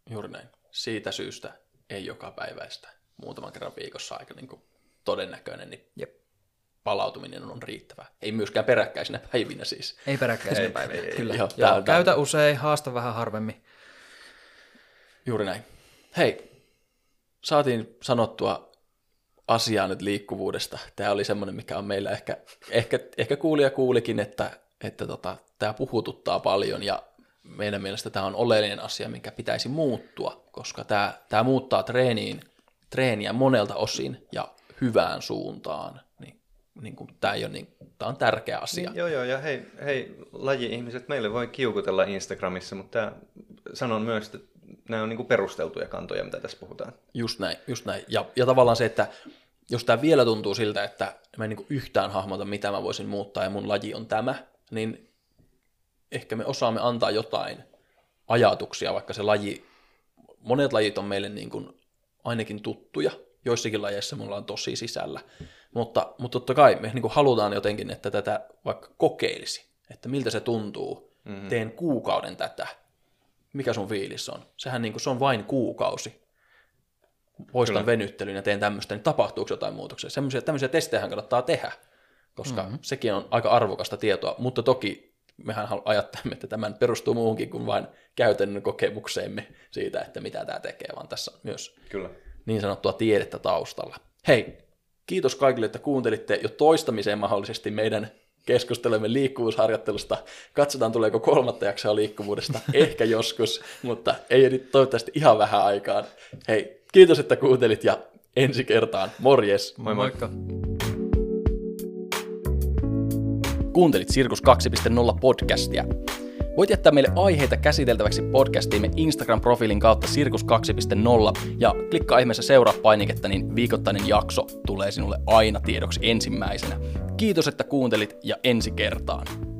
Juuri näin. Siitä syystä ei joka päiväistä. Muutaman kerran viikossa aika niin kuin todennäköinen, niin Jep. palautuminen on riittävä. Ei myöskään peräkkäisinä päivinä siis. Ei peräkkäisenä Ei, päivinä, ei, kyllä. Joo, tää on- käytä usein, haasta vähän harvemmin. Juuri näin. Hei, saatiin sanottua asiaa nyt liikkuvuudesta. Tämä oli semmoinen, mikä on meillä ehkä, ehkä, ehkä kuulija kuulikin, että, että tota, tämä puhututtaa paljon ja meidän mielestä tämä on oleellinen asia, mikä pitäisi muuttua, koska tämä, tämä muuttaa treeniin, treeniä monelta osin ja hyvään suuntaan. Niin, niin kuin, tämä, ei ole niin, tämä on tärkeä asia. Niin, joo, joo, ja hei, hei laji-ihmiset, meille voi kiukutella Instagramissa, mutta tää, sanon myös, että nämä on niinku perusteltuja kantoja, mitä tässä puhutaan. Just näin, just näin. Ja, ja tavallaan se, että jos tämä vielä tuntuu siltä, että mä en niin yhtään hahmota, mitä mä voisin muuttaa ja mun laji on tämä, niin ehkä me osaamme antaa jotain ajatuksia, vaikka se laji, monet lajit on meille niin kuin ainakin tuttuja, joissakin lajeissa me ollaan tosi sisällä. Mutta, mutta totta kai me niin kuin halutaan jotenkin, että tätä vaikka kokeilisi, että miltä se tuntuu. Mm-hmm. Teen kuukauden tätä. Mikä sun fiilis on? Sehän niin kuin, se on vain kuukausi. Poistan Kyllä. venyttelyn ja teen tämmöistä, niin tapahtuuko jotain muutoksia? Sellaisia, tämmöisiä testejä kannattaa tehdä, koska mm-hmm. sekin on aika arvokasta tietoa, mutta toki mehän ajattelemme, että tämä perustuu muuhunkin kuin vain käytännön kokemukseemme siitä, että mitä tämä tekee, vaan tässä on myös Kyllä. niin sanottua tiedettä taustalla. Hei, kiitos kaikille, että kuuntelitte jo toistamiseen mahdollisesti meidän keskustelemme liikkuvuusharjoittelusta. Katsotaan, tuleeko kolmatta jaksoa liikkuvuudesta, ehkä joskus, mutta ei nyt toivottavasti ihan vähän aikaan. Hei, kiitos, että kuuntelit ja ensi kertaan. Morjes! Moi moikka! Kuuntelit Sirkus 2.0 podcastia. Voit jättää meille aiheita käsiteltäväksi podcastiimme Instagram-profiilin kautta Sirkus 2.0 ja klikkaa ihmeessä seuraa painiketta, niin viikoittainen jakso tulee sinulle aina tiedoksi ensimmäisenä. Kiitos, että kuuntelit ja ensi kertaan.